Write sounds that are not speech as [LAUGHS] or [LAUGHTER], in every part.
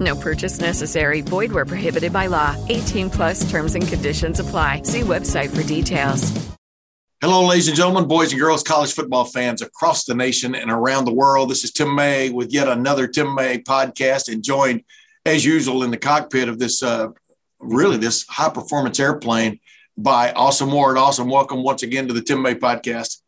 No purchase necessary. Void where prohibited by law. 18 plus terms and conditions apply. See website for details. Hello, ladies and gentlemen, boys and girls, college football fans across the nation and around the world. This is Tim May with yet another Tim May podcast and joined as usual in the cockpit of this uh, really this high performance airplane by Austin Ward. Austin. Welcome once again to the Tim May podcast.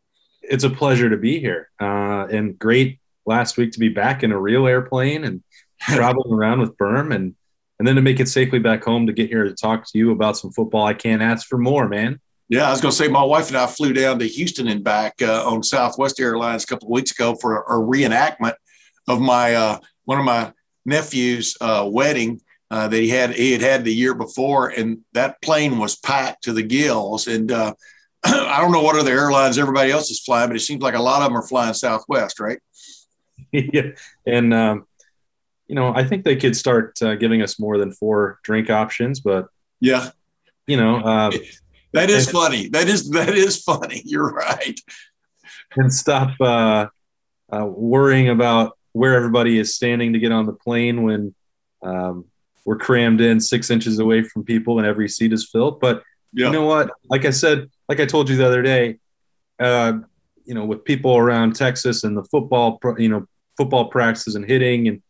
It's a pleasure to be here uh, and great last week to be back in a real airplane and [LAUGHS] traveling around with Berm and and then to make it safely back home to get here to talk to you about some football. I can't ask for more, man. Yeah, I was going to say my wife and I flew down to Houston and back uh, on Southwest Airlines a couple of weeks ago for a, a reenactment of my uh, one of my nephew's uh, wedding uh, that he had he had had the year before, and that plane was packed to the gills. And uh, [CLEARS THROAT] I don't know what other airlines everybody else is flying, but it seems like a lot of them are flying Southwest, right? [LAUGHS] yeah, and um, you know I think they could start uh, giving us more than four drink options, but yeah, you know. That is and, funny. That is that is funny. [LAUGHS] You're right. And stop uh, uh, worrying about where everybody is standing to get on the plane when um, we're crammed in six inches away from people and every seat is filled. But yeah. you know what? Like I said, like I told you the other day, uh, you know, with people around Texas and the football, you know, football practices and hitting, and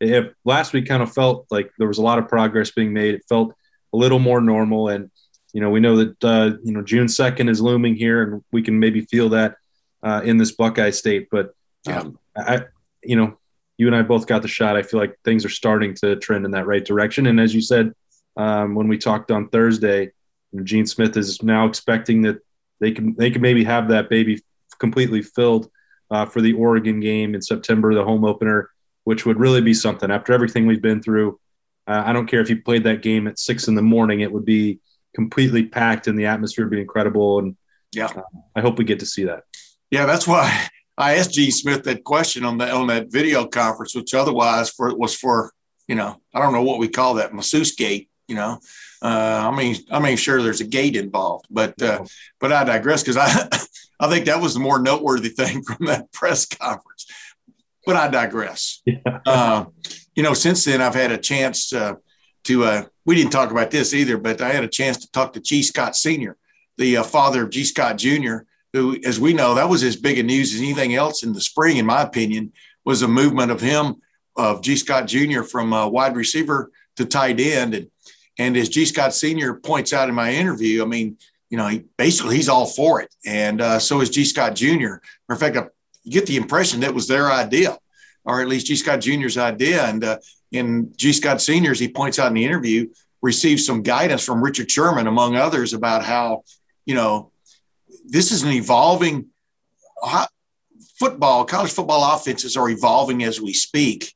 if last week kind of felt like there was a lot of progress being made. It felt a little more normal, and you know, we know that uh, you know June second is looming here, and we can maybe feel that uh, in this Buckeye State. But um, I, you know, you and I both got the shot. I feel like things are starting to trend in that right direction. And as you said um, when we talked on Thursday, you know, Gene Smith is now expecting that they can they can maybe have that baby completely filled uh, for the Oregon game in September, the home opener, which would really be something. After everything we've been through, uh, I don't care if you played that game at six in the morning; it would be completely packed and the atmosphere would be incredible. And yeah, uh, I hope we get to see that. Yeah, that's why I asked Gene Smith that question on that on that video conference, which otherwise for was for you know I don't know what we call that masseuse gate. You know, uh, I mean I mean sure there's a gate involved, but uh, but I digress because I [LAUGHS] I think that was the more noteworthy thing from that [LAUGHS] press conference. But I digress. [LAUGHS] Yeah. Uh, you know, since then I've had a chance to to uh, we didn't talk about this either, but I had a chance to talk to G. Scott Sr., the uh, father of G. Scott Jr., who, as we know, that was as big a news as anything else in the spring, in my opinion, was a movement of him, of G. Scott Jr. from uh, wide receiver to tight end. And, and as G. Scott Sr. points out in my interview, I mean, you know, he, basically he's all for it. And uh, so is G. Scott Jr. In fact, I get the impression that was their idea, or at least G. Scott Jr.'s idea. And uh, in Gee Scott Seniors, he points out in the interview, received some guidance from Richard Sherman, among others, about how, you know, this is an evolving football, college football offenses are evolving as we speak.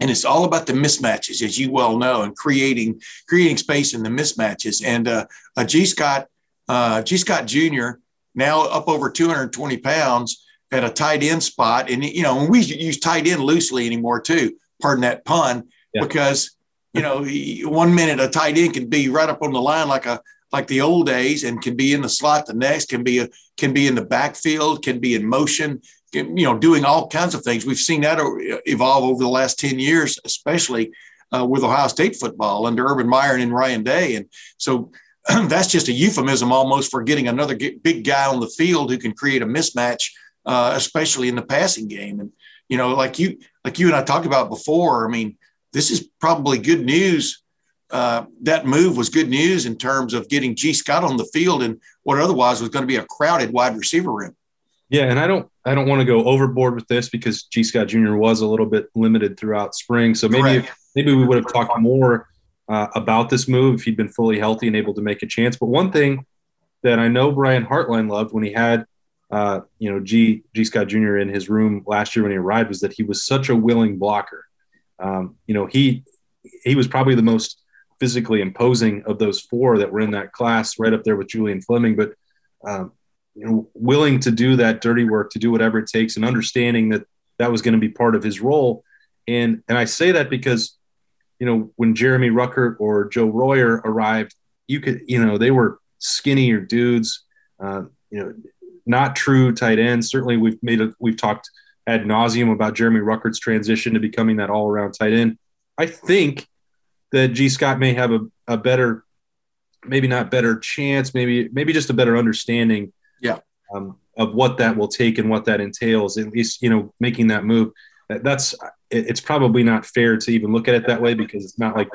And it's all about the mismatches, as you well know, and creating creating space in the mismatches. And uh, uh, Scott, uh, Gee Scott Jr., now up over 220 pounds at a tight end spot. And, you know, and we use tight end loosely anymore, too pardon that pun, yeah. because you know one minute a tight end can be right up on the line like a like the old days and can be in the slot the next can be a, can be in the backfield can be in motion can, you know doing all kinds of things we've seen that evolve over the last 10 years especially uh, with ohio state football under urban meyer and ryan day and so [CLEARS THROAT] that's just a euphemism almost for getting another big guy on the field who can create a mismatch uh, especially in the passing game and you know, like you like you and I talked about before. I mean, this is probably good news. Uh, that move was good news in terms of getting G. Scott on the field and what otherwise was going to be a crowded wide receiver room. Yeah, and I don't I don't want to go overboard with this because G. Scott Jr. was a little bit limited throughout spring. So maybe maybe we would have talked more uh, about this move if he'd been fully healthy and able to make a chance. But one thing that I know Brian Hartline loved when he had uh, you know, G. Gee Scott Jr. in his room last year when he arrived was that he was such a willing blocker. Um, you know, he he was probably the most physically imposing of those four that were in that class, right up there with Julian Fleming. But um, you know, willing to do that dirty work, to do whatever it takes, and understanding that that was going to be part of his role. And and I say that because, you know, when Jeremy Ruckert or Joe Royer arrived, you could, you know, they were skinnier dudes, uh, you know, not true tight end. Certainly, we've made a, we've talked ad nauseum about Jeremy Ruckert's transition to becoming that all around tight end. I think that G. Scott may have a, a better, maybe not better chance, maybe maybe just a better understanding yeah. Um, of what that will take and what that entails. At least you know making that move. That's it's probably not fair to even look at it that way because it's not like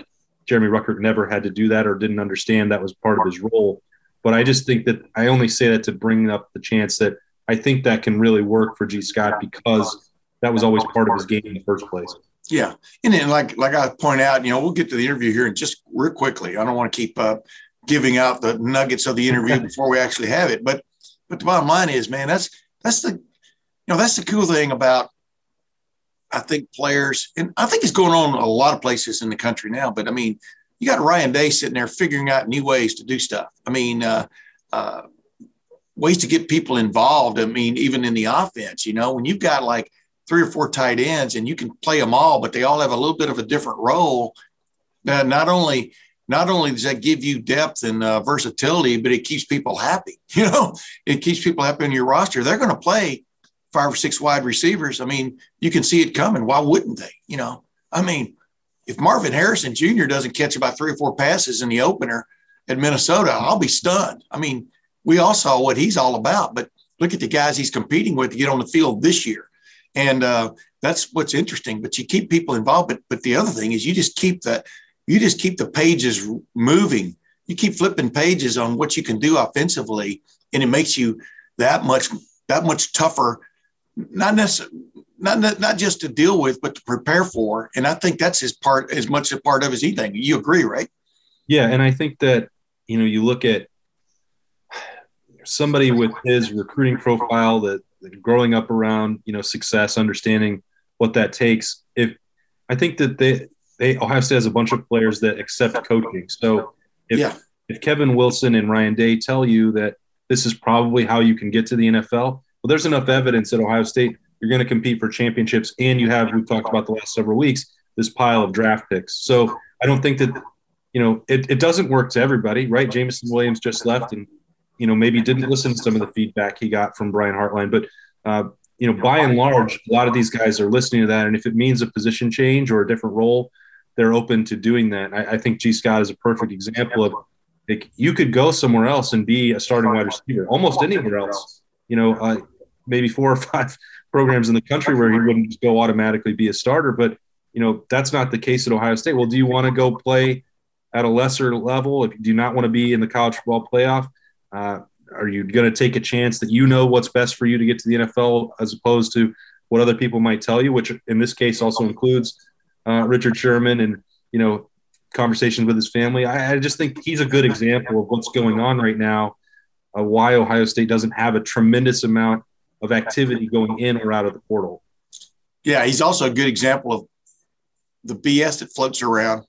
Jeremy Ruckert never had to do that or didn't understand that was part of his role. But I just think that I only say that to bring up the chance that I think that can really work for G. Scott because that was always part of his game in the first place. Yeah, and then like like I point out, you know, we'll get to the interview here and just real quickly. I don't want to keep uh, giving out the nuggets of the interview before we actually have it, but but the bottom line is, man, that's that's the you know that's the cool thing about I think players, and I think it's going on a lot of places in the country now. But I mean, you got Ryan Day sitting there figuring out new ways to do stuff. I mean, uh, uh, ways to get people involved. I mean, even in the offense, you know, when you've got like three or four tight ends and you can play them all, but they all have a little bit of a different role. Uh, not only not only does that give you depth and uh, versatility, but it keeps people happy. [LAUGHS] You know, it keeps people happy in your roster. They're going to play five or six wide receivers. I mean, you can see it coming. Why wouldn't they? You know, I mean, if Marvin Harrison Jr. doesn't catch about three or four passes in the opener at Minnesota, I'll be stunned. I mean, we all saw what he's all about, but look at the guys he's competing with to get on the field this year. And uh, that's what's interesting. But you keep people involved. But but the other thing is you just keep that you just keep the pages moving. You keep flipping pages on what you can do offensively, and it makes you that much that much tougher. Not necessarily not, not, not just to deal with, but to prepare for. And I think that's his part as much a part of as anything. You agree, right? Yeah, and I think that you know you look at somebody with his recruiting profile that, that growing up around you know success, understanding what that takes. If I think that they they Ohio State has a bunch of players that accept coaching. So if yeah. if Kevin Wilson and Ryan Day tell you that this is probably how you can get to the NFL, well, there's enough evidence at Ohio State you're going to compete for championships, and you have we've talked about the last several weeks this pile of draft picks. So I don't think that you know it, it doesn't work to everybody, right? Jameson Williams just left, and you know maybe didn't listen to some of the feedback he got from Brian Hartline, but uh, you know by and large, a lot of these guys are listening to that, and if it means a position change or a different role, they're open to doing that. I, I think G. Scott is a perfect example of like you could go somewhere else and be a starting wide receiver, almost anywhere else. You know, uh, maybe four or five programs in the country where he wouldn't go automatically be a starter. But you know that's not the case at Ohio State. Well, do you want to go play at a lesser level? If you do not want to be in the college football playoff, uh, are you going to take a chance that you know what's best for you to get to the NFL as opposed to what other people might tell you? Which in this case also includes uh, Richard Sherman and you know conversations with his family. I, I, just think he's a good example of what's going on right now. Why Ohio State doesn't have a tremendous amount of activity going in or out of the portal. Yeah, he's also a good example of the BS that floats around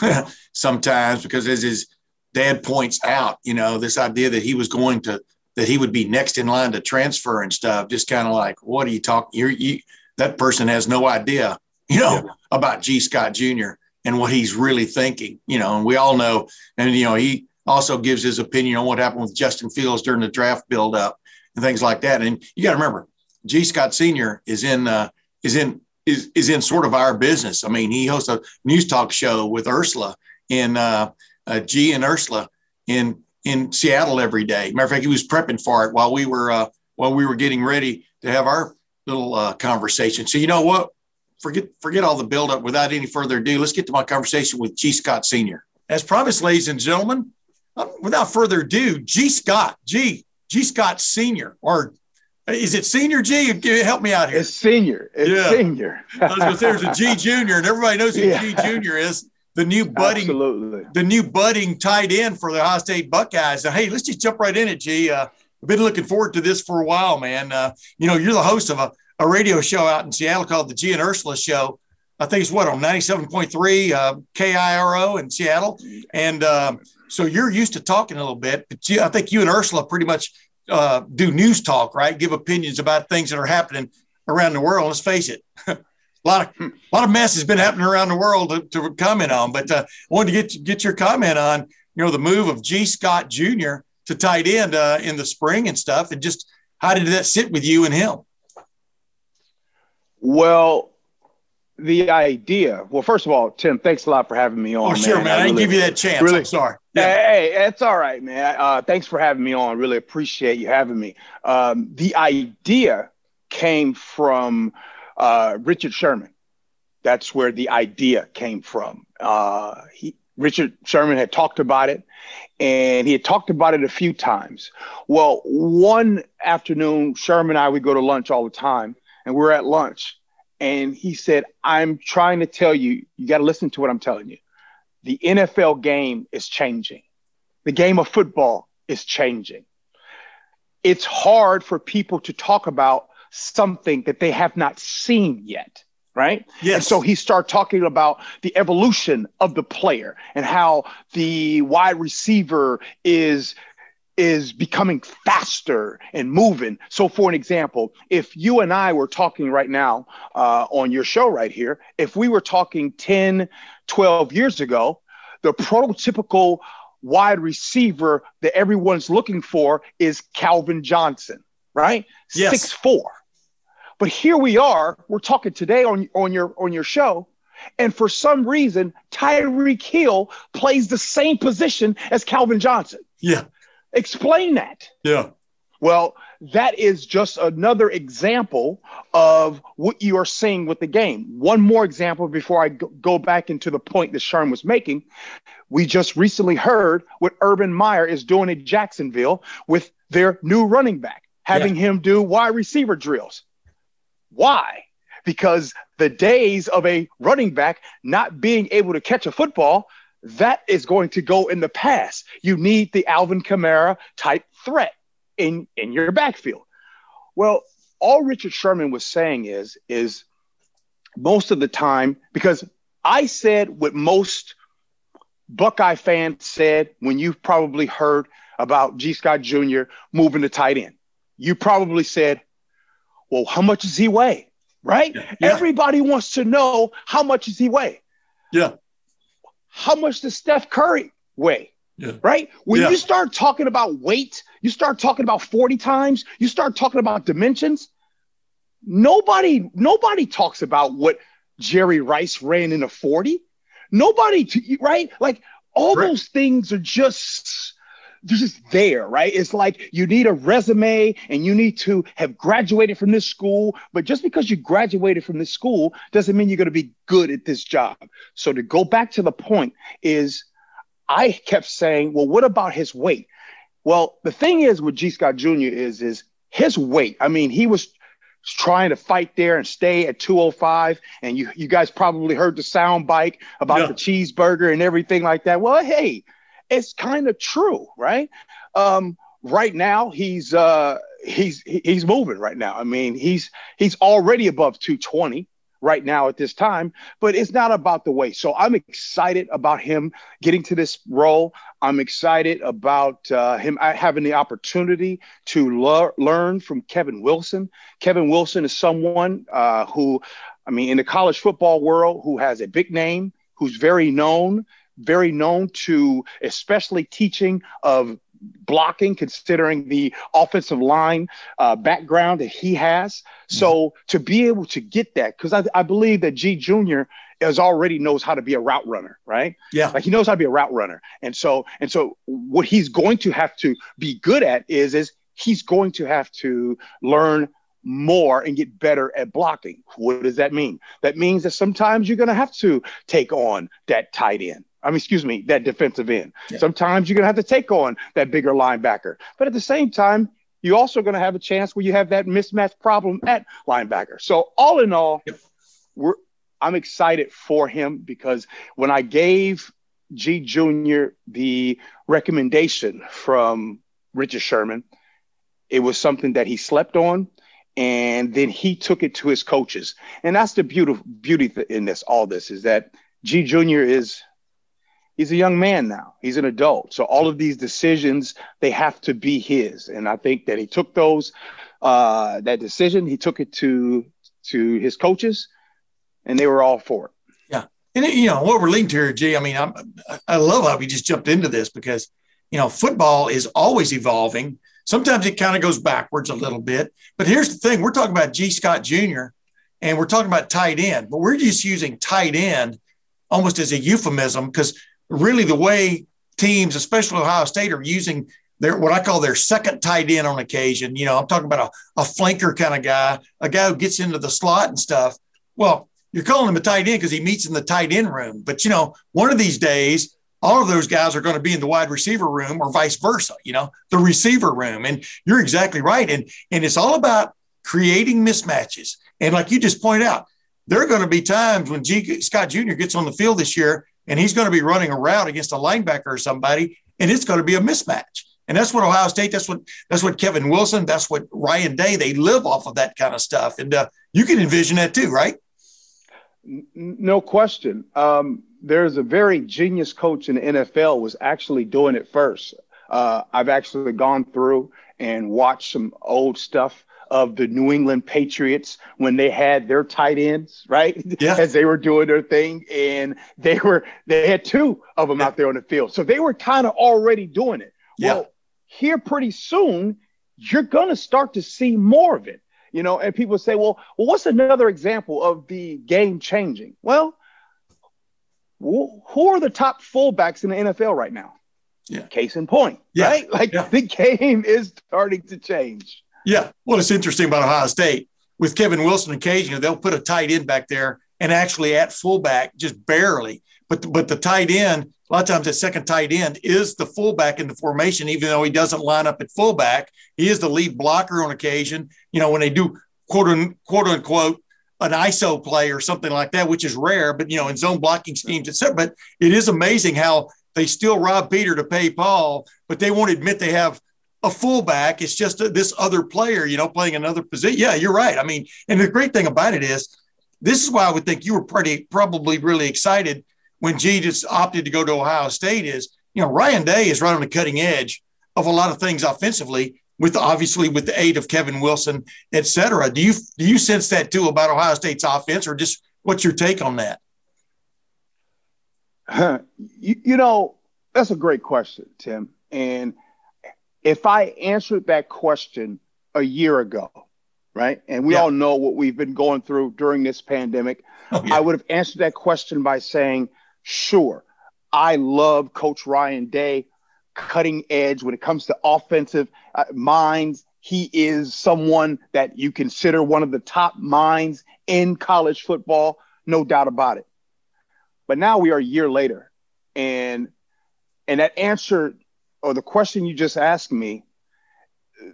[LAUGHS] sometimes because as his dad points out, you know, this idea that he was going to that he would be next in line to transfer and stuff, just kind of like, what are you talking? You're, you that person has no idea, [LAUGHS] you know, yeah. about G. Scott Jr. and what he's really thinking, you know, and we all know, and you know, he also gives his opinion on what happened with Justin Fields during the draft buildup and things like that. And you got to remember, G. Scott Senior is in uh, is in is is in sort of our business. I mean, he hosts a news talk show with Ursula in uh, uh, G and Ursula in in Seattle every day. Matter of fact, he was prepping for it while we were uh, while we were getting ready to have our little uh, conversation. So you know what? Forget forget all the buildup. Without any further ado, let's get to my conversation with G. Scott Senior. As promised, ladies and gentlemen, uh, without further ado, G. Scott, G Gee Scott Senior, or is it Senior G? Help me out here. It's Senior. It's yeah. Senior. I was going to say there's a G [LAUGHS] Junior, and everybody knows who yeah. G Junior is. The new budding, Absolutely. the new budding tight end for the Ohio State Buckeyes. So, hey, let's just jump right in it, G. Uh, I've been looking forward to this for a while, man. Uh, you know, you're the host of a, a radio show out in Seattle called the G and Ursula Show. I think it's what on 97.3 uh, KIRO in Seattle. And uh, so you're used to talking a little bit, but you, I think you and Ursula pretty much uh, do news talk, right? Give opinions about things that are happening around the world. Let's face it. [LAUGHS] a lot of a lot of mess has been happening around the world to, to comment on, but uh, I wanted to get get your comment on you know the move of G. Scott Jr. to tight end uh, in the spring and stuff, and just how did that sit with you and him? Well, the idea. Well, first of all, Tim, thanks a lot for having me on. Oh, sure, man. man. I, I didn't really, give you that chance. Really, I'm sorry. Yeah. Hey, it's all right, man. Uh, thanks for having me on. Really appreciate you having me. Um, the idea came from uh, Richard Sherman. That's where the idea came from. Uh, he, Richard Sherman had talked about it, and he had talked about it a few times. Well, one afternoon, Sherman and I would go to lunch all the time, and we're at lunch, and he said, I'm trying to tell you, you got to listen to what I'm telling you. The NFL game is changing, the game of football is changing. It's hard for people to talk about something that they have not seen yet right? Yes. And so he started talking about the evolution of the player and how the wide receiver is is becoming faster and moving. So, for an example, if you and I were talking right now uh, on your show right here, if we were talking 10, 12 years ago, the prototypical wide receiver that everyone's looking for is Calvin Johnson, right? Yes. Six four. But here we are, we're talking today on, on your on your show, and for some reason, Tyreek Hill plays the same position as Calvin Johnson. Yeah. Explain that. Yeah. Well, that is just another example of what you are seeing with the game. One more example before I go back into the point that Sherm was making. We just recently heard what Urban Meyer is doing in Jacksonville with their new running back, having yeah. him do wide receiver drills. Why? Because the days of a running back not being able to catch a football that is going to go in the past. You need the Alvin Kamara type threat in, in your backfield. Well, all Richard Sherman was saying is, is most of the time, because I said what most Buckeye fans said when you've probably heard about G. Scott Jr. moving to tight end. You probably said, well, how much does he weigh? Right? Yeah. Everybody wants to know how much does he weigh? Yeah how much does Steph Curry weigh? Yeah. Right? When yeah. you start talking about weight, you start talking about 40 times, you start talking about dimensions. Nobody, nobody talks about what Jerry Rice ran in a 40. Nobody, right? Like all right. those things are just just there, right? It's like you need a resume and you need to have graduated from this school. But just because you graduated from this school doesn't mean you're going to be good at this job. So to go back to the point is I kept saying, well, what about his weight? Well, the thing is with G. Scott Jr. is, is his weight. I mean, he was trying to fight there and stay at 205. And you, you guys probably heard the sound bite about yeah. the cheeseburger and everything like that. Well, hey, it's kind of true, right? Um, right now, he's uh, he's he's moving right now. I mean, he's he's already above 220 right now at this time, but it's not about the weight. So I'm excited about him getting to this role. I'm excited about uh, him having the opportunity to le- learn from Kevin Wilson. Kevin Wilson is someone uh, who, I mean, in the college football world, who has a big name, who's very known, very known to especially teaching of blocking, considering the offensive line uh, background that he has. So mm-hmm. to be able to get that, because I, I, believe that G Jr. is already knows how to be a route runner, right? Yeah, like he knows how to be a route runner, and so and so what he's going to have to be good at is is he's going to have to learn more and get better at blocking. What does that mean? That means that sometimes you're going to have to take on that tight end. I mean, excuse me, that defensive end. Yeah. Sometimes you're going to have to take on that bigger linebacker. But at the same time, you're also going to have a chance where you have that mismatch problem at linebacker. So all in all, we're I'm excited for him because when I gave G Jr. the recommendation from Richard Sherman, it was something that he slept on and then he took it to his coaches. And that's the beautiful beauty in this all this is that G Jr. is he's a young man now. He's an adult. So all of these decisions, they have to be his. And I think that he took those, uh, that decision, he took it to to his coaches, and they were all for it. Yeah. And you know, what we're to here, G, I mean, I'm, I love how we just jumped into this because, you know, football is always evolving. Sometimes it kind of goes backwards a little bit. But here's the thing we're talking about g Scott Jr. and we're talking about tight end, but we're just using tight end almost as a euphemism because really the way teams, especially Ohio State, are using their what I call their second tight end on occasion. You know, I'm talking about a, a flanker kind of guy, a guy who gets into the slot and stuff. Well, you're calling him a tight end because he meets in the tight end room. But you know, one of these days, all of those guys are going to be in the wide receiver room or vice versa, you know, the receiver room. And you're exactly right. And and it's all about creating mismatches. And like you just point out, there are going to be times when G, Scott Jr. gets on the field this year and he's going to be running a route against a linebacker or somebody, and it's going to be a mismatch. And that's what Ohio State, that's what that's what Kevin Wilson, that's what Ryan Day, they live off of that kind of stuff. And uh, you can envision that too, right? No question. Um, there's a very genius coach in the NFL was actually doing it first. Uh, I've actually gone through and watched some old stuff of the New England Patriots when they had their tight ends, right? Yeah. [LAUGHS] As they were doing their thing. And they were, they had two of them out there on the field. So they were kind of already doing it. Yeah. Well, here pretty soon, you're going to start to see more of it. You know, and people say, well, well, what's another example of the game changing? Well, who are the top fullbacks in the NFL right now? Yeah. Case in point, Yeah. right? Like Yeah. the [LAUGHS] game is starting to change. Yeah. Well, it's interesting about Ohio State with Kevin Wilson occasionally, they'll put a tight end back there and actually at fullback just barely. But the, but the tight end, a lot of times the second tight end is the fullback in the formation, even though he doesn't line up at fullback. He is the lead blocker on occasion. You know, when they do quote unquote, quote unquote an ISO play or something like that, which is rare, but you know, in zone blocking schemes, etc. But it is amazing how they still rob Peter to pay Paul, but they won't admit they have a fullback. It's just a, this other player, you know, playing another position. Yeah, you're right. I mean, and the great thing about it is, this is why I would think you were pretty probably really excited when G just opted to go to Ohio State. Is you know Ryan Day is right on the cutting edge of a lot of things offensively, with obviously with the aid of Kevin Wilson, et cetera. Do you do you sense that too about Ohio State's offense, or just what's your take on that? [LAUGHS] you, you know, that's a great question, Tim. And if I answered that question a year ago, right, and we Yeah. all know what we've been going through during this pandemic, Oh, yeah. I would have answered that question by saying, sure, I love Coach Ryan Day, cutting edge when it comes to offensive uh, minds. He is someone that you consider one of the top minds in college football, no doubt about it. But now we are a year later, and and that answer or the question you just asked me,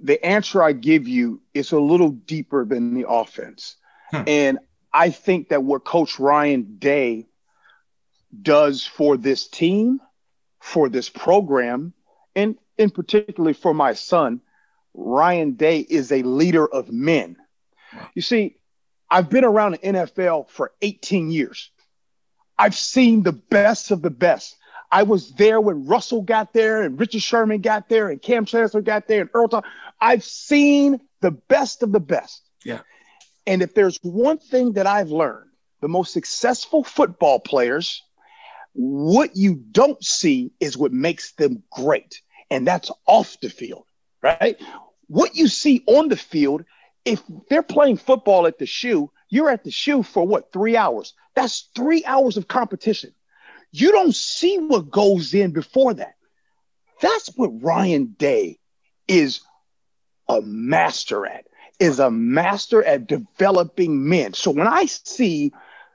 the answer I give you is a little deeper than the offense. Hmm. And I think that what Coach Ryan Day does for this team, for this program, and in particularly for my son, Ryan Day is a leader of men. You see, I've been around the NFL for 18 years. I've seen the best of the best. I was there when Russell got there and Richard Sherman got there and Kam Chancellor got there and Earl Thomas. I've seen the best of the best. Yeah. And if there's one thing that I've learned, the most successful football players, what you don't see is what makes them great. And that's off the field, right? What you see on the field, if they're playing football at the shoe, you're at the shoe for what, three hours? That's three hours of competition. You don't see what goes in before that. That's what Ryan Day is a master at, is a master at developing men. So when I see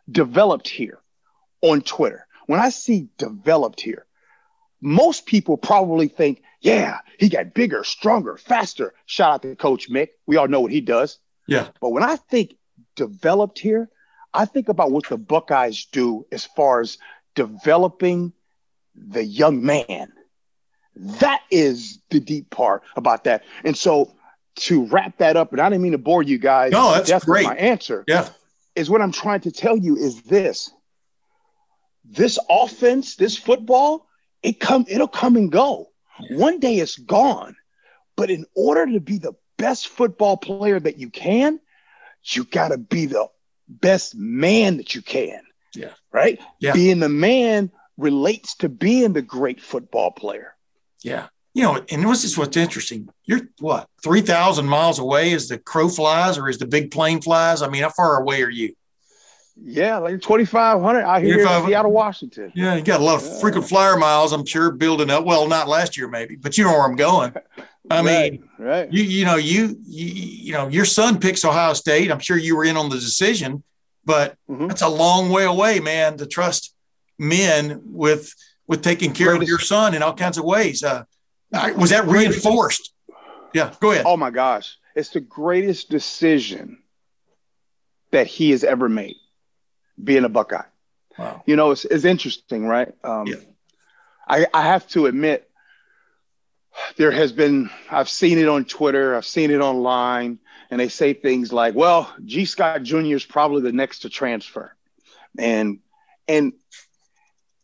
developed here on Twitter, when I see developed here, most people probably think, yeah, he got bigger, stronger, faster. Shout out to Coach Mick. We all know what he does. Yeah. But when I think developed here, I think about what the Buckeyes do as far as developing the young man. That is the deep part about that. And so to wrap that up, and I didn't mean to bore you guys. No, to that's great. My answer Yeah. is what I'm trying to tell you is this this offense, this football, it come, it'll come and go. One day it's gone. But in order to be the best football player that you can, you got to be the best man that you can. Yeah. Right? Yeah. Being the man relates to being the great football player. Yeah. You know, and this is what's interesting. You're what, 3,000 miles away as the crow flies or as the big plane flies? I mean, how far away are you? Yeah, like 2,500 out here in Seattle, Washington. Yeah, you got a lot of frequent flyer miles, I'm sure, building up. Well, not last year, maybe, but you know where I'm going. [LAUGHS] I mean, right, right. you you know you, you you know your son picks Ohio State. I'm sure you were in on the decision, but Mhm. that's a long way away, man. To trust men with with taking care of your son in all kinds of ways. Uh, was that reinforced? Yeah, go ahead. Oh my gosh. It's the greatest decision that he has ever made, being a Buckeye. Wow. You know, it's, it's interesting, right? Um, Yeah. I, I have to admit, there has been, I've seen it on Twitter, I've seen it online, and they say things like, well, G. Scott Jr. is probably the next to transfer. And, and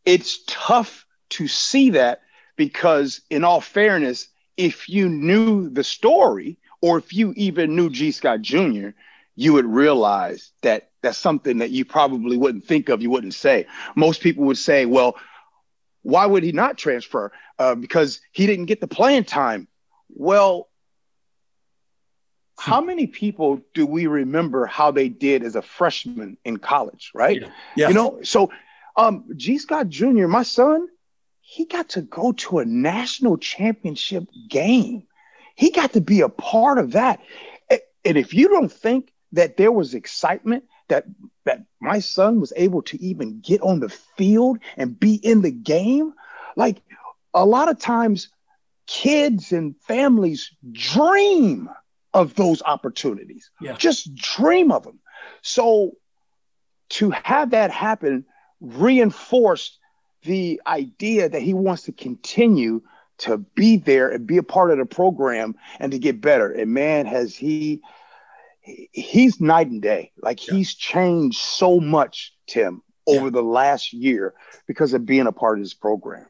it's tough to see that because, in all fairness, if you knew the story or if you even knew G. Scott Jr., you would realize that that's something that you probably wouldn't think of, you wouldn't say. Most people would say, well, why would he not transfer? Uh, because he didn't get the playing time. Well, how many people do we remember how they did as a freshman in college, right? Yeah. Yeah. You know, so um, G. Scott Jr., my son, he got to go to a national championship game. He got to be a part of that. And if you don't think that there was excitement that that my son was able to even get on the field and be in the game, like a lot of times kids and families dream of those opportunities. Yeah. Just dream of them. So to have that happen reinforced the idea that he wants to continue to be there and be a part of the program and to get better. And man, has he he- he's night and day. Like Yeah. he's changed so much, Tim, over the last year because of being a part of this program.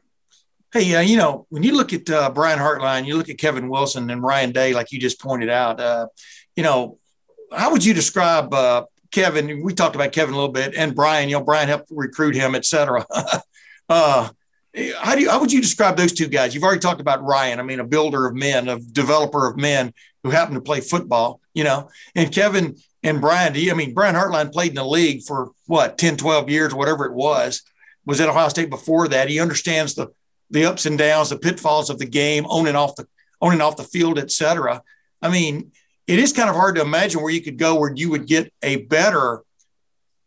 Hey, uh, you know, when you look at uh, Brian Hartline, you look at Kevin Wilson and Ryan Day, like you just pointed out, uh, you know, how would you describe uh, Kevin? We talked about Kevin a little bit and Brian, you know, Brian helped recruit him, et cetera. [LAUGHS] uh, how do you, how would you describe those two guys? You've already talked about Ryan. I mean, a builder of men, a developer of men who happened to play football, you know, and Kevin and Brian, do you, I mean, Brian Hartline played in the league for what, 10, 12 years, whatever it was, was at Ohio State before that. He understands the, the ups and downs, the pitfalls of the game, on and off the on and off the field, et cetera. I mean, it is kind of hard to imagine where you could go where you would get a better,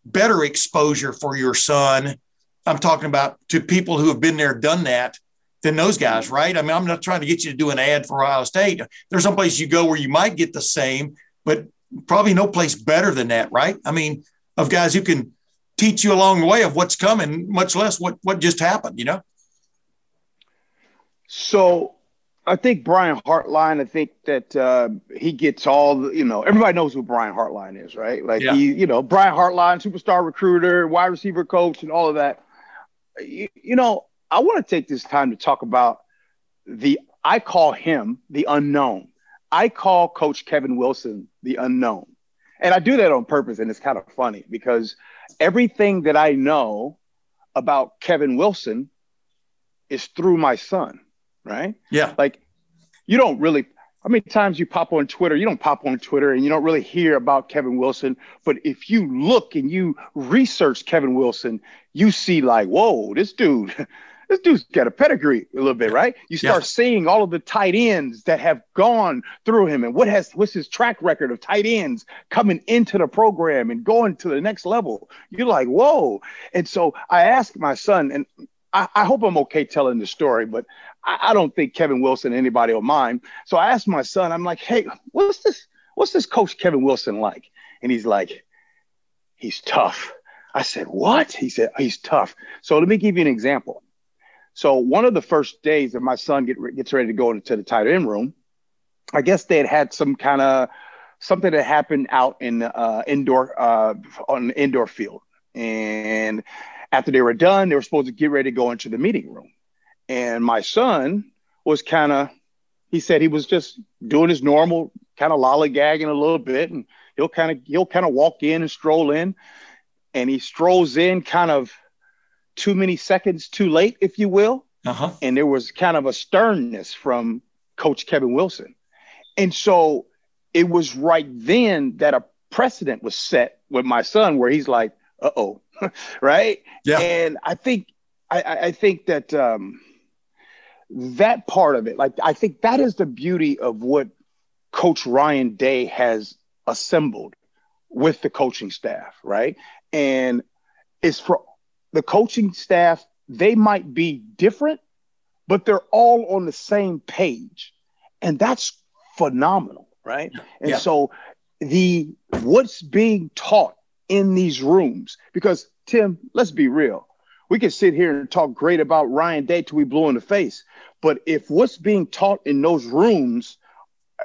better exposure for your son. I'm talking about to people who have been there, done that, than those guys, right? I mean, I'm not trying to get you to do an ad for Ohio State. There's some place you go where you might get the same, but probably no place better than that, right? I mean, of guys who can teach you along the way of what's coming, much less what what just happened, you know? So I think Brian Hartline, I think that uh, he gets all the, you know, everybody knows who Brian Hartline is, right? Like Yeah. he, you know, Brian Hartline, superstar recruiter, wide receiver coach, and all of that. You, you know, I want to take this time to talk about the, I call him the unknown. I call Coach Kevin Wilson the unknown. And I do that on purpose. And it's kind of funny because everything that I know about Kevin Wilson is through my son, right? Yeah. like you don't really how many times you pop on twitter you don't pop on twitter and you don't really hear about kevin wilson but if you look and you research kevin wilson you see like whoa this dude [LAUGHS] this dude's got a pedigree a little bit right you start Yeah. seeing all of the tight ends that have gone through him and what has what's his track record of tight ends coming into the program and going to the next level you're like whoa and so i asked my son and I, I hope I'm okay telling the story, but I, I don't think Kevin Wilson anybody will mind. So I asked my son, I'm like, hey, what's this? What's this coach Kevin Wilson like? And he's like, he's tough. I said, what? He said, he's tough. So let me give you an example. So one of the first days that my son get, gets ready to go into the tight end room, I guess they had had some kind of something that happened out in uh, indoor uh, on the indoor field, and after they were done, they were supposed to get ready to go into the meeting room. And my son was kind of, he said he was just doing his normal, kind of lollygagging a little bit. And he'll kind of, he'll kind of walk in and stroll in. And he strolls in kind of too many seconds too late, if you will. Uh-huh. And there was kind of a sternness from Coach Kevin Wilson. And so it was right then that a precedent was set with my son where he's like, uh oh, [LAUGHS] right? Yeah. And I think I, I think that um, that part of it, like I think that is the beauty of what Coach Ryan Day has assembled with the coaching staff, right? And it's for the coaching staff, they might be different, but they're all on the same page. And that's phenomenal, right? And Yeah. so the what's being taught in these rooms, because Tim, let's be real. We can sit here and talk great about Ryan Day till we blue in the face. But if what's being taught in those rooms,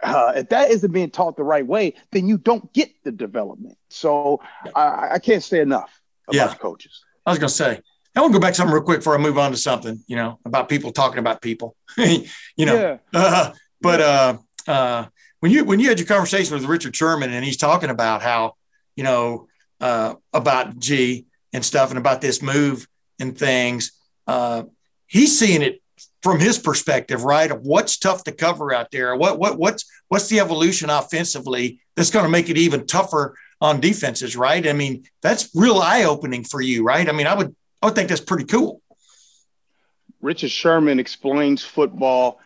uh, if that isn't being taught the right way, then you don't get the development. So I, I can't say enough about Yeah. coaches. I was going to say, I want to go back to something real quick before I move on to something, you know, about people talking about people, [LAUGHS] you know, Yeah. uh, [LAUGHS] but uh, uh, when you when you had your conversation with Richard Sherman and he's talking about how you know uh, about G and stuff and about this move and things, uh, he's seeing it from his perspective, right? Of what's tough to cover out there, what what what's what's the evolution offensively that's going to make it even tougher on defenses, right? I mean, that's real eye opening for you, right? I mean, I would I would think that's pretty cool. Richard Sherman explains football.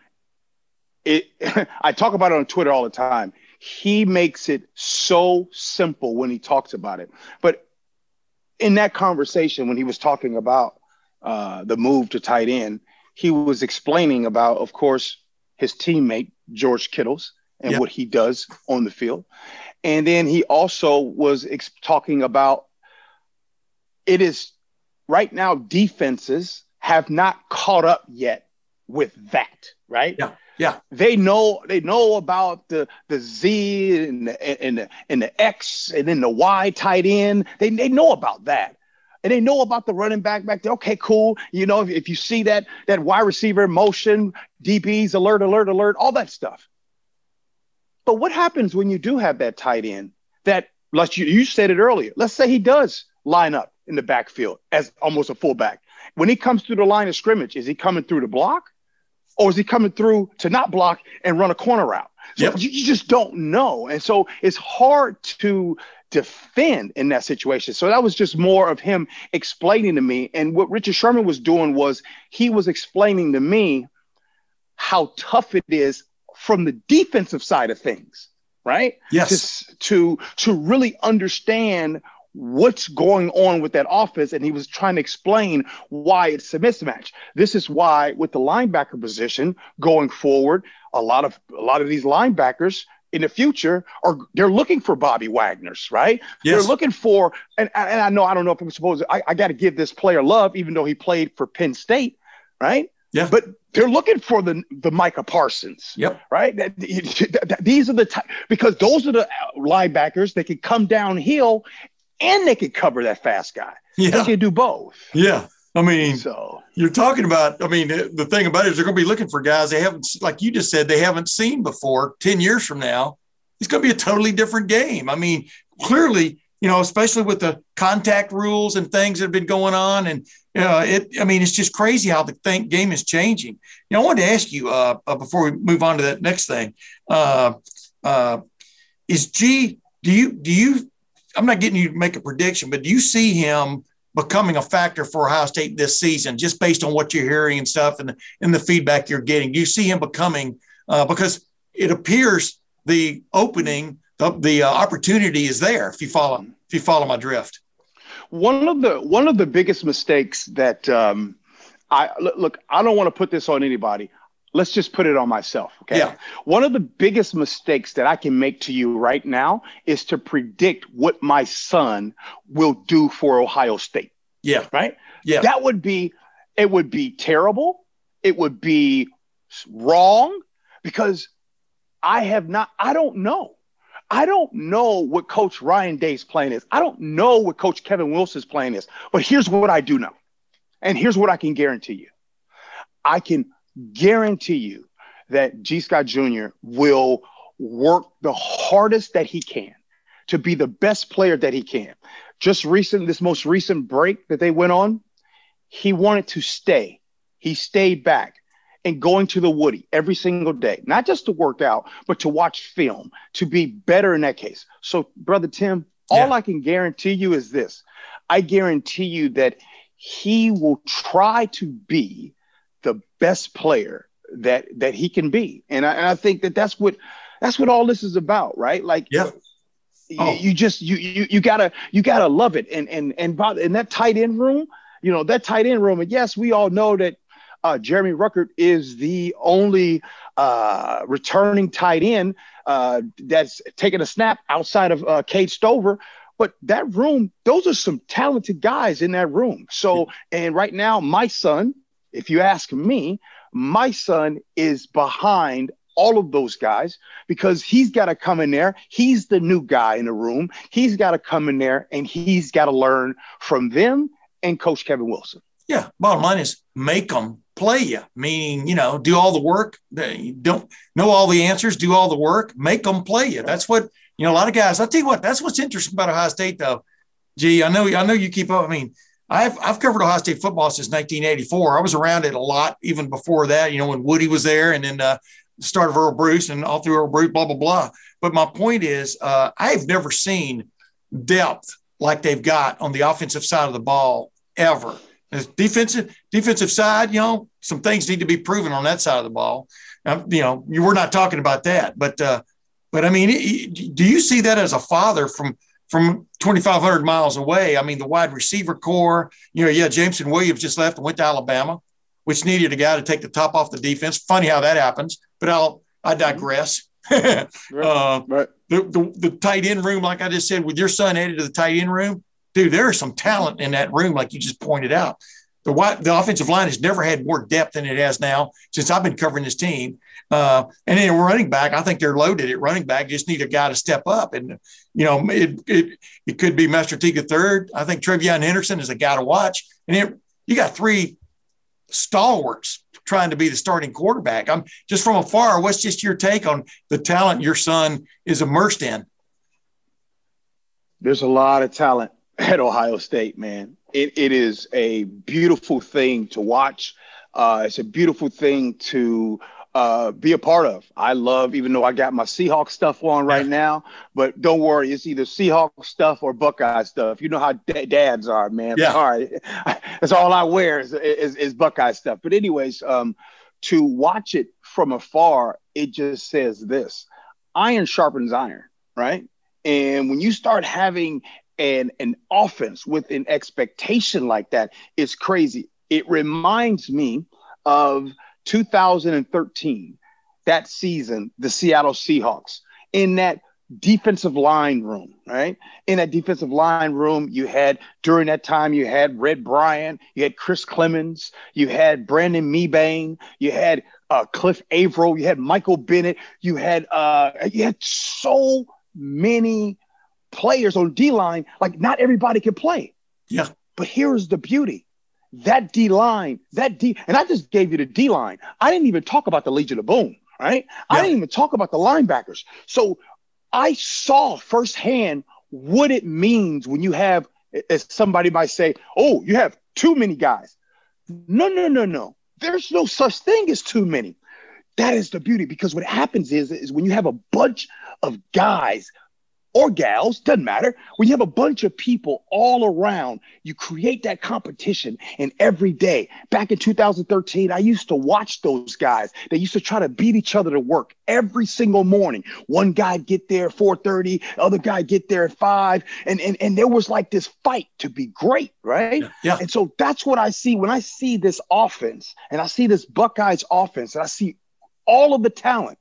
It, [LAUGHS] I talk about it on Twitter all the time. He makes it so simple when he talks about it. But in that conversation, when he was talking about uh, the move to tight end, he was explaining about, of course, his teammate George Kittles and Yep. what he does on the field, and then he also was ex- talking about it is right now defenses have not caught up yet with that, right? Yeah, yeah. They know they know about the the Z and the and the and the X and then the Y tight end. They they know about that. And they know about the running back back there. Okay, cool. You know, if, if you see that that wide receiver motion, DBs, alert, alert, alert, all that stuff. But what happens when you do have that tight end that, let's you, you said it earlier. Let's say he does line up in the backfield as almost a fullback. When he comes through the line of scrimmage, is he coming through the block, or is he coming through to not block and run a corner route? So Yep. you, you just don't know, and so it's hard to defend in that situation. So that was just more of him explaining to me. And what Richard Sherman was doing was he was explaining to me how tough it is from the defensive side of things, right? Yes. To, to to really understand what's going on with that offense and he was trying to explain why it's a mismatch this is why with the linebacker position going forward a lot of a lot of these linebackers in the future are they're looking for bobby wagner's right Yes. they're looking for and, and i know i don't know if i'm supposed to, i, I got to give this player love even though he played for penn state right Yeah. but they're looking for the the micah parsons Yep. right? That, that- that- these are the ty- because those are the linebackers that can come downhill and they could cover that fast guy. Yeah. They could do both. Yeah. I mean, So you're talking about, I mean, the thing about it is they're going to be looking for guys they haven't, like you just said, they haven't seen before 10 years from now. It's going to be a totally different game. I mean, clearly, you know, especially with the contact rules and things that have been going on. And, uh, it, I mean, it's just crazy how the thing, game is changing. You know, I wanted to ask you uh, uh, before we move on to that next thing uh, uh, is G, do you, do you, I'm not getting you to make a prediction, but do you see him becoming a factor for Ohio State this season, just based on what you're hearing and stuff and, and the feedback you're getting? Do you see him becoming, uh, because it appears the opening, the, the uh, opportunity is there if you follow, if you follow my drift. one of the one of the biggest mistakes that um, I look, look, I don't want to put this on anybody. Let's just put it on myself. Okay. Yeah. One of the biggest mistakes that I can make to you right now is to predict what my son will do for Ohio State. Yeah. Right. Yeah. That would be, it would be terrible. It would be wrong because I have not, I don't know. I don't know what Coach Ryan Day's plan is. I don't know what Coach Kevin Wilson's plan is. But here's what I do know. And here's what I can guarantee you. I can guarantee you that G. Scott Jr. will work the hardest that he can to be the best player that he can. Just recent, this most recent break that they went on, he wanted to stay. He stayed back and going to the Woody every single day, not just to work out, but to watch film, to be better in that case. So, Brother Tim, all I can guarantee you is this I guarantee you that he will try to be the best player that that he can be and I, and I think that that's what that's what all this is about right like yeah oh. you, you, just you, you you gotta you gotta love it and and and about in that tight end room you know that tight end room and yes we all know that uh, Jeremy Ruckert is the only uh, returning tight end uh, that's taking a snap outside of uh, Cade Stover. But that room, those are some talented guys in that room. So, and right now, my son, if you ask me, my son is behind all of those guys because he's got to come in there. He's the new guy in the room. He's got to come in there and he's got to learn from them and Coach Kevin Wilson. Yeah. Bottom line is make them play you, meaning, you know, do all the work. Don't know all the answers, do all the work, make them play you. That's what, you know, a lot of guys, I'll tell you what, that's what's interesting about Ohio State, though. Gee, I know, I know you keep up. I mean, I've, I've covered Ohio State football since 1984. I was around it a lot, even before that, you know, when Woody was there and then uh, the start of Earle Bruce and all through Earle Bruce, blah, blah, blah. But my point is, uh, I've never seen depth like they've got on the offensive side of the ball ever. As defensive defensive side, you know, some things need to be proven on that side of the ball. Um, you know, we're not talking about that, but uh, but I mean, do you see that as a father from from 2,500 miles away? I mean, the wide receiver core. You know, yeah, Jameson Williams just left and went to Alabama, which needed a guy to take the top off the defense. Funny how that happens, but I'll I digress. [LAUGHS] right, uh, right. The, the, the tight end room, like I just said, with your son added to the tight end room, dude, there is some talent in that room, like you just pointed out. The, the offensive line has never had more depth than it has now since I've been covering this team. Uh, and then running back, I think they're loaded at running back. Just need a guy to step up, and you know, it it, it could be Master Teague third. I think TreVeyon Henderson is a guy to watch, and you got three stalwarts trying to be the starting quarterback. I'm just from afar. What's just your take on the talent your son is immersed in? There's a lot of talent at Ohio State, man. It, it is a beautiful thing to watch. Uh, it's a beautiful thing to uh, be a part of. I love, even though I got my Seahawks stuff on right now, but don't worry, it's either Seahawks stuff or Buckeye stuff. You know how d- dads are, man. Yeah. All right. [LAUGHS] That's all I wear is, is, is Buckeye stuff. But anyways, um, to watch it from afar, it just says this, iron sharpens iron, right? And when you start having and an offense with an expectation like that is crazy. It reminds me of 2013, that season, the Seattle Seahawks, in that defensive line room, right? In that defensive line room, you had during that time, you had Red Bryant, you had Chris Clemons, you had Brandon Mebane, you had uh, Cliff Avril, you had Michael Bennett, you had uh, you had so many players on D line, like not everybody can play. Yeah. But here's the beauty that D line, that D, and I just gave you the D line. I didn't even talk about the Legion of Boom, right? Yeah. I didn't even talk about the linebackers. So I saw firsthand what it means when you have, as somebody might say, oh, you have too many guys. No, no, no, no. There's no such thing as too many. That is the beauty because what happens is, is when you have a bunch of guys or gals, doesn't matter. When you have a bunch of people all around, you create that competition. And every day, back in 2013, I used to watch those guys. They used to try to beat each other to work every single morning. One guy get there at 4:30, other guy get there at five, and and and there was like this fight to be great, right? Yeah. yeah. And so that's what I see when I see this offense, and I see this Buckeyes offense, and I see all of the talent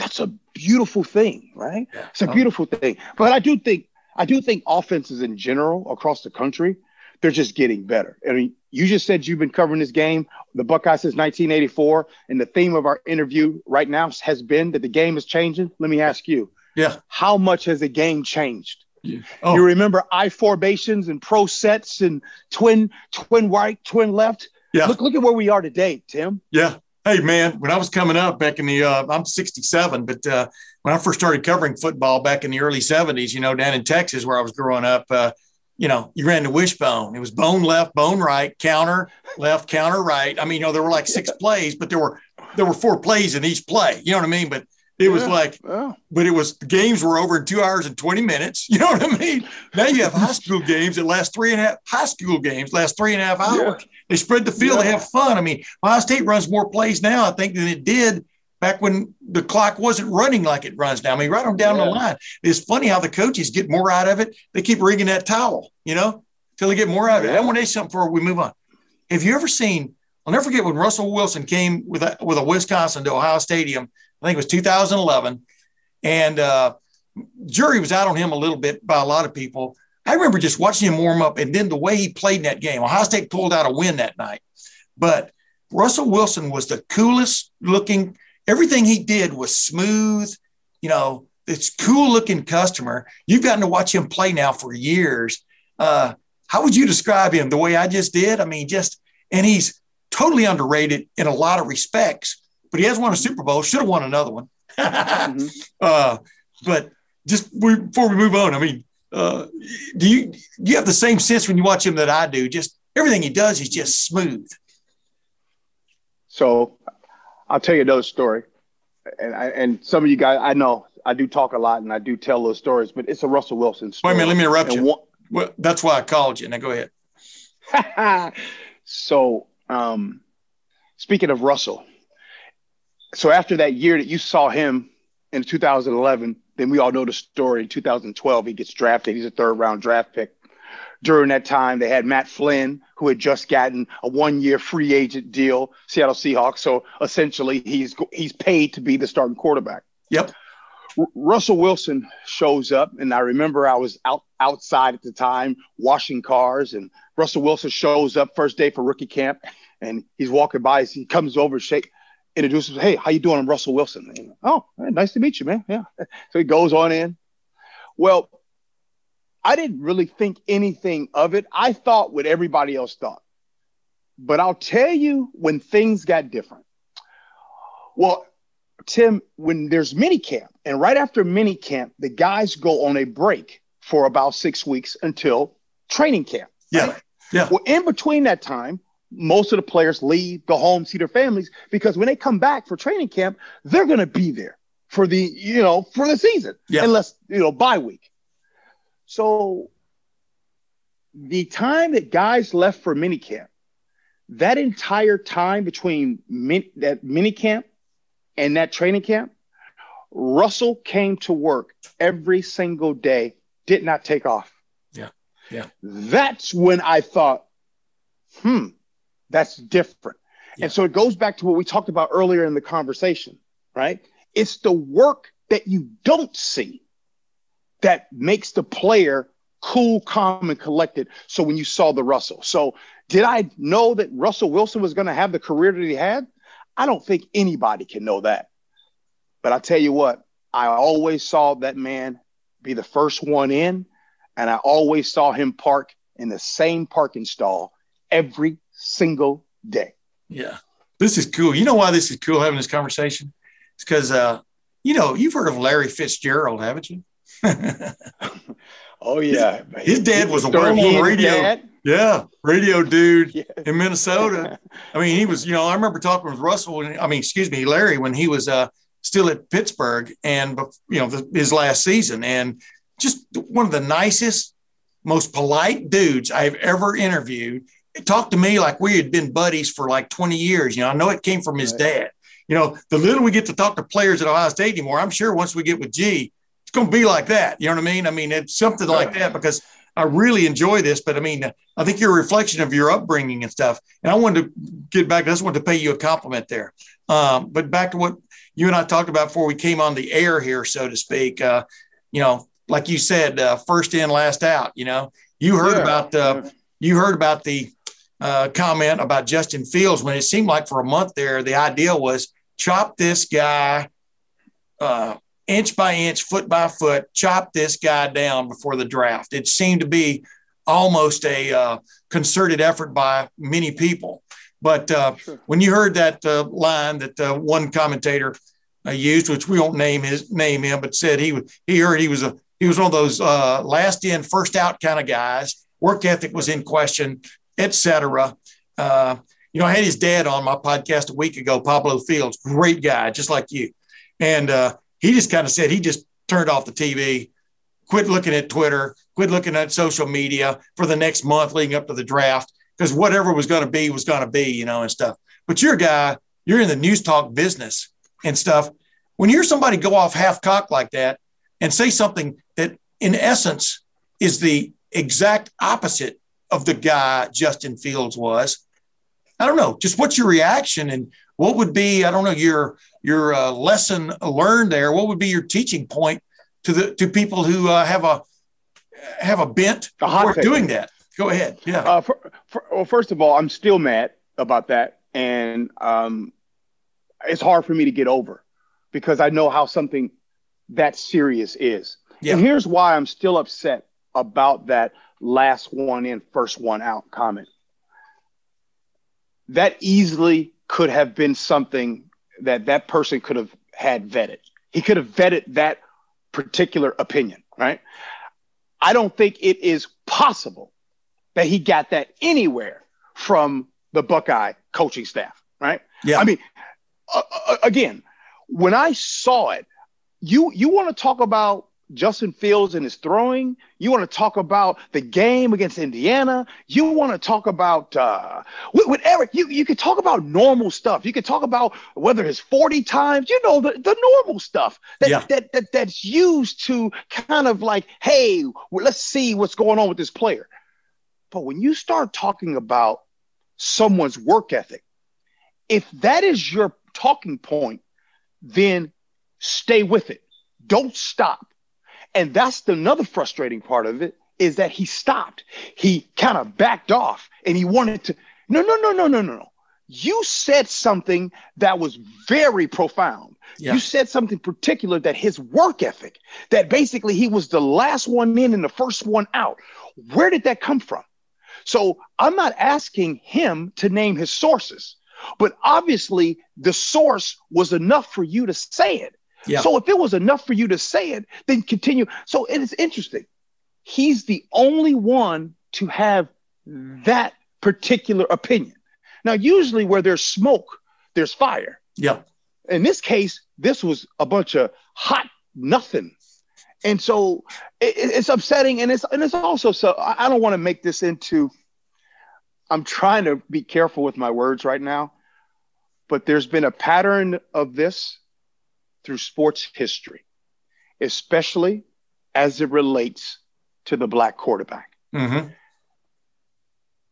that's a beautiful thing, right? Yeah. It's a oh. beautiful thing. But I do think I do think offenses in general across the country, they're just getting better. I mean, you just said you've been covering this game, the Buckeyes since 1984, and the theme of our interview right now has been that the game is changing. Let me ask you, Yeah. How much has the game changed? Yeah. Oh. You remember I formations and pro sets and twin, twin right, twin left. Yeah. Look, look at where we are today, Tim. Yeah. Hey man, when I was coming up back in the, uh, I'm 67, but uh, when I first started covering football back in the early 70s, you know, down in Texas where I was growing up, uh, you know, you ran the wishbone. It was bone left, bone right, counter left, counter right. I mean, you know, there were like six [LAUGHS] plays, but there were there were four plays in each play. You know what I mean? But it was like, Yeah. but it was the games were over in two hours and 20 minutes. [LAUGHS] You know what I mean? Now you have high school games that last three and a half high school games last three and a half hours. They spread the field, they have fun. I mean, Ohio State runs more plays now, I think, than it did back when the clock wasn't running like it runs now. I mean, right on down the line. It's funny how the coaches get more out of it. They keep rigging that towel, you know, till they get more out of it. I want to say something before we move on. Have you ever seen? I'll never forget when Russell Wilson came with a, with a Wisconsin to Ohio Stadium. I think it was 2011, and uh, jury was out on him a little bit by a lot of people. I remember just watching him warm up, and then the way he played in that game. Ohio State pulled out a win that night, but Russell Wilson was the coolest looking. Everything he did was smooth. You know, it's cool looking customer. You've gotten to watch him play now for years. Uh, how would you describe him the way I just did? I mean, just and he's totally underrated in a lot of respects. But he has won a Super Bowl. Should have won another one. Mhm. [LAUGHS] uh, but just we, before we move on, I mean, uh, do you do you have the same sense when you watch him that I do? Just everything he does is just smooth. So I'll tell you another story. And I, and some of you guys, I know I do talk a lot and I do tell those stories, but it's a Russell Wilson story. Wait a minute, let me interrupt And you. one- Well, that's why I called you. Now go ahead. [LAUGHS] so, um, speaking of Russell, so after that year that you saw him in 2011, then we all know the story. In 2012, he gets drafted. He's a third round draft pick. During that time, they had Matt Flynn, who had just gotten a one year free agent deal, Seattle Seahawks. So essentially, he's he's paid to be the starting quarterback. Yep. R- Russell Wilson shows up, and I remember I was out outside at the time washing cars, and Russell Wilson shows up first day for rookie camp, and he's walking by. He comes over, shake, introduces, "Hey, how you doing? I'm Russell Wilson." Oh, nice to meet you, man. Yeah. [LAUGHS] So he goes on in. Well, I didn't really think anything of it. I thought what everybody else thought, but I'll tell you when things got different. Well, Tim, when there's mini camp, and right after mini camp, the guys go on a break for about six weeks until training camp. Yeah. right? Yeah. Well, in between that time, most of the players leave, go home, see their families, because when they come back for training camp, they're going to be there for the, you know, for the season, Yeah. unless, you know, bye week. So the time that guys left for mini camp, that entire time between min- that mini camp and that training camp, Russell came to work every single day, did not take off. Yeah. Yeah. That's when I thought, hmm, that's different. Yeah. And so it goes back to what we talked about earlier in the conversation, right? It's the work that you don't see that makes the player cool, calm, and collected. So when you saw the Russell, so did I know that Russell Wilson was going to have the career that he had? I don't think anybody can know that. But I tell you what, I always saw that man be the first one in, and I always saw him park in the same parking stall every single day. Yeah. This is cool. You know why this is cool having this conversation? It's because, uh, you know, you've heard of Larry Fitzgerald, haven't you? [LAUGHS] Oh yeah, His dad was a Sterling well-known radio- dad. yeah. Radio dude [LAUGHS] Yeah. in Minnesota. I mean, he was, you know, I remember talking with Russell, and I mean, excuse me, Larry, when he was uh, still at Pittsburgh and, you know, the, his last season. And just one of the nicest, most polite dudes I've ever interviewed. Talked to me like we had been buddies for like 20 years. You know, I know it came from his Right. dad. You know, the little we get to talk to players at Ohio State anymore, I'm sure once we get with G, it's going to be like that. You know what I mean? I mean, it's something like that because I really enjoy this, but I mean, I think you're a reflection of your upbringing and stuff. And I wanted to get back. I just wanted to pay you a compliment there. Um, but back to what you and I talked about before we came on the air here, so to speak. Uh, you know, like you said, uh, first in, last out. You know, you heard Yeah. about uh, you heard about the uh, comment about Justin Fields when it seemed like for a month there the idea was chop this guy uh, inch by inch, foot by foot, chop this guy down before the draft. It seemed to be almost a uh, concerted effort by many people. But uh, sure. when you heard that uh, line that uh, one commentator uh, used, which we won't name his name him, but said he he heard he was a he was one of those uh, last in first out kind of guys. Work ethic was in question, etc. Uh, you know, I had his dad on my podcast a week ago, Pablo Fields, great guy, just like you, and he just kind of said he just turned off the TV, quit looking at Twitter, quit looking at social media for the next month leading up to the draft because whatever was going to be was going to be, you know, and stuff. But you're a guy, you're in the news talk business and stuff. When you hear somebody go off half cocked like that and say something that, in essence, is the exact opposite of the guy Justin Fields was, I don't know. Just what's your reaction and what would be, I don't know, your your uh, lesson learned there? What would be your teaching point to the to people who uh, have a have a bent for doing that? Go ahead. Yeah. Uh, for, for, well, first of all, I'm still mad about that, and um, it's hard for me to get over because I know how something that serious is. Yeah. And here's why I'm still upset about that last one in, first one out comment. That easily could have been something that that person could have had vetted. He could have vetted that particular opinion, right? I don't think it is possible that he got that anywhere from the Buckeye coaching staff, right? Yeah. I mean, uh, again, when I saw it, you you want to talk about Justin Fields and his throwing. You want to talk about the game against Indiana. You want to talk about uh, Eric. You you could talk about normal stuff. You could talk about whether it's forty times. You know the, the normal stuff that, yeah. that that that's used to kind of like, hey, well, let's see what's going on with this player. But when you start talking about someone's work ethic, if that is your talking point, then stay with it. Don't stop. And that's the, another frustrating part of it is that he stopped. He kind of backed off and he wanted to. No, no, no, no, no, no, no. You said something that was very profound. Yeah. You said something particular that his work ethic, that basically he was the last one in and the first one out. Where did that come from? So I'm not asking him to name his sources, but obviously the source was enough for you to say it. Yeah. So if it was enough for you to say it, then continue. So it is interesting. He's the only one to have mm. that particular opinion. Now, usually where there's smoke, there's fire. Yeah. In this case, this was a bunch of hot nothing. And so it, it's upsetting. And it's, and it's also so, I don't want to make this into, I'm trying to be careful with my words right now, but there's been a pattern of this through sports history, especially as it relates to the black quarterback. Mm-hmm.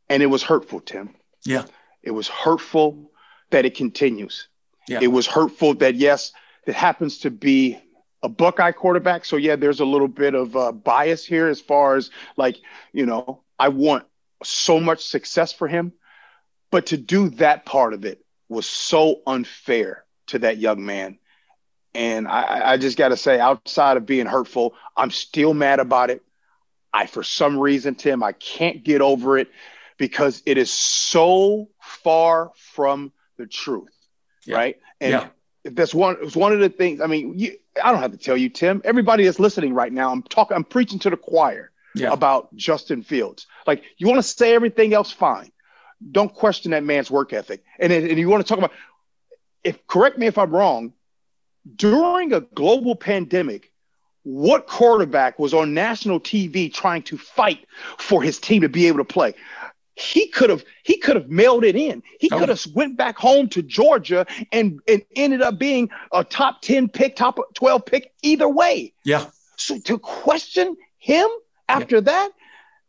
And it was hurtful, Tim. Yeah. It was hurtful that it continues. Yeah. It was hurtful that, yes, it happens to be a Buckeye quarterback. So, yeah, there's a little bit of uh, bias here as far as like, you know, I want so much success for him. But to do that part of it was so unfair to that young man. And I, I just got to say, outside of being hurtful, I'm still mad about it. I, for some reason, Tim, I can't get over it because it is so far from the truth, yeah. right? And yeah. that's one. It's one of the things. I mean, you, I don't have to tell you, Tim. Everybody that's listening right now, I'm talking. I'm preaching to the choir yeah. about Justin Fields. Like, you want to say everything else, fine. Don't question that man's work ethic. And and you want to talk about. If correct me if I'm wrong, during a global pandemic, what quarterback was on national TV trying to fight for his team to be able to play? He could have he could have mailed it in. He oh. could have went back home to Georgia and, and ended up being a top 10 pick, top 12 pick either way. Yeah. So to question him after yeah. that,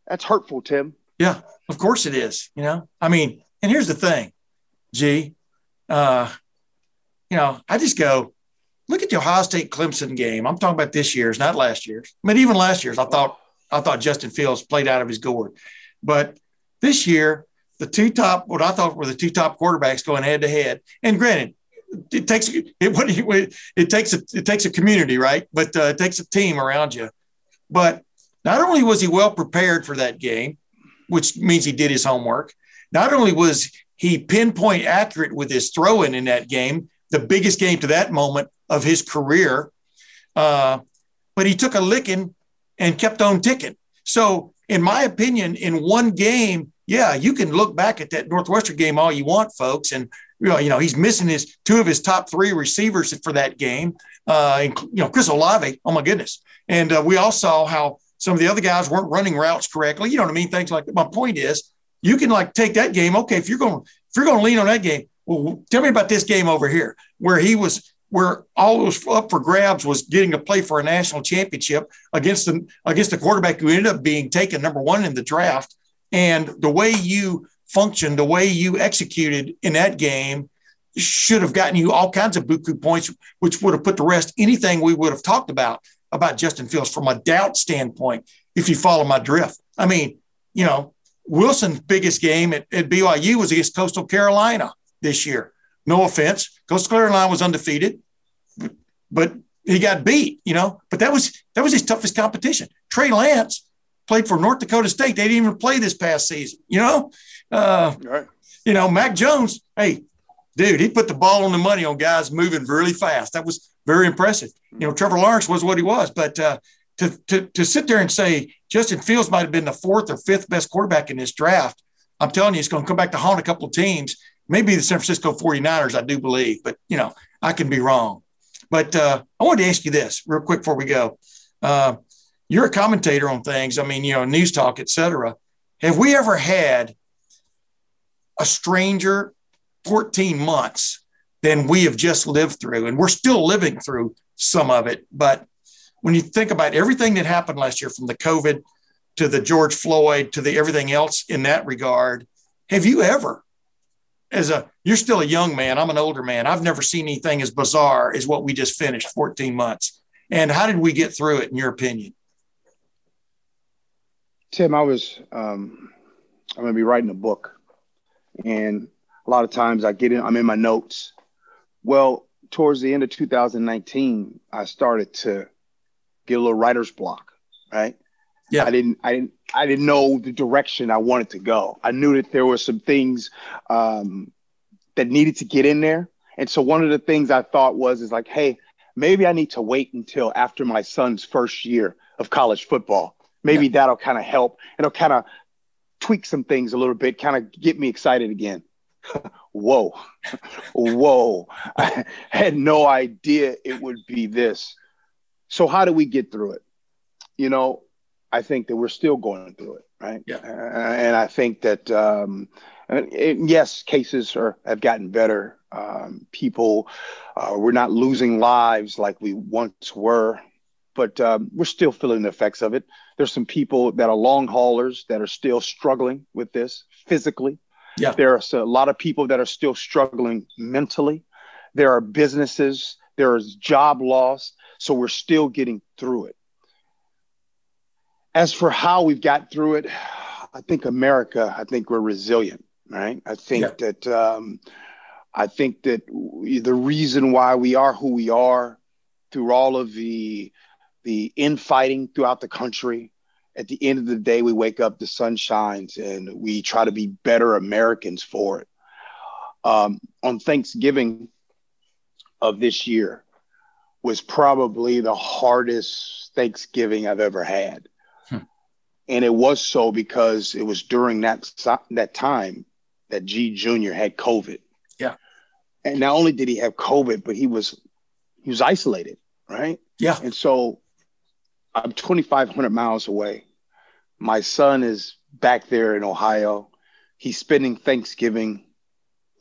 that's hurtful, Tim. Yeah, of course it is. You know, I mean, and here's the thing, G, uh, you know, I just go, look at the Ohio State Clemson game. I'm talking about this year's, not last year's. I mean, even last year's, I thought I thought Justin Fields played out of his gourd. But this year, the two top, what I thought were the two top quarterbacks going head to head. And granted, it takes it, it, it takes a it takes a community, right? But uh, it takes a team around you. But not only was he well prepared for that game, which means he did his homework. Not only was he pinpoint accurate with his throwing in that game, the biggest game to that moment of his career, uh, but he took a licking and kept on ticking. So, in my opinion, in one game, yeah, you can look back at that Northwestern game all you want, folks, and you know, you know he's missing his two of his top three receivers for that game. Uh, and, you know, Chris Olave, oh my goodness, and uh, we all saw how some of the other guys weren't running routes correctly. You know what I mean? Things like that. My point is, you can like take that game. Okay, if you're going if you're going to lean on that game, well, tell me about this game over here where he was where all was up for grabs was getting to play for a national championship against the against the quarterback who ended up being taken number one in the draft. And the way you functioned, the way you executed in that game should have gotten you all kinds of buku points, which would have put to rest anything we would have talked about about Justin Fields from a doubt standpoint, if you follow my drift. I mean, you know, Wilson's biggest game at, at BYU was against Coastal Carolina this year. No offense. Coastal Carolina was undefeated, but, but he got beat, you know. But that was that was his toughest competition. Trey Lance played for North Dakota State. They didn't even play this past season, you know. Uh, right. You know, Mac Jones, hey, dude, he put the ball on the money on guys moving really fast. That was very impressive. You know, Trevor Lawrence was what he was, but uh, to, to, to sit there and say Justin Fields might have been the fourth or fifth best quarterback in this draft, I'm telling you, it's going to come back to haunt a couple of teams. Maybe the San Francisco 49ers, I do believe, but, you know, I can be wrong. But uh, I wanted to ask you this real quick before we go. Uh, you're a commentator on things. I mean, you know, news talk, et cetera. Have we ever had a stranger 14 months than we have just lived through? And we're still living through some of it. But when you think about everything that happened last year from the COVID to the George Floyd to the everything else in that regard, have you ever, as a, you're still a young man, I'm an older man, I've never seen anything as bizarre as what we just finished 14 months. And how did we get through it, in your opinion? Tim, I was, um, I'm going to be writing a book. And a lot of times I get in, I'm in my notes. Well, towards the end of 2019, I started to get a little writer's block, right? Yeah. I didn't, I didn't, I didn't know the direction I wanted to go. I knew that there were some things um, that needed to get in there. And so one of the things I thought was, is like, hey, maybe I need to wait until after my son's first year of college football. Maybe yeah. that'll kind of help. It'll kind of tweak some things a little bit, kind of get me excited again. [LAUGHS] Whoa, [LAUGHS] whoa. [LAUGHS] I had no idea it would be this. So how do we get through it? You know, I think that we're still going through it, right? Yeah. Uh, and I think that um, it, yes, cases are have gotten better. Um, people, uh, we're not losing lives like we once were, but um, we're still feeling the effects of it. There's some people that are long haulers that are still struggling with this physically. Yeah. There are a lot of people that are still struggling mentally. There are businesses. There is job loss. So we're still getting through it. As for how we've got through it, I think America, I think we're resilient, right? I think yeah. that um, I think that the reason why we are who we are through all of the the infighting throughout the country, at the end of the day, we wake up, the sun shines, and we try to be better Americans for it. Um, on Thanksgiving of this year, was probably the hardest Thanksgiving I've ever had. And it was so because it was during that that time that G Junior had COVID. Yeah. And not only did he have COVID, but he was he was isolated, right? Yeah. And so I'm 2,500 miles away. My son is back there in Ohio. He's spending Thanksgiving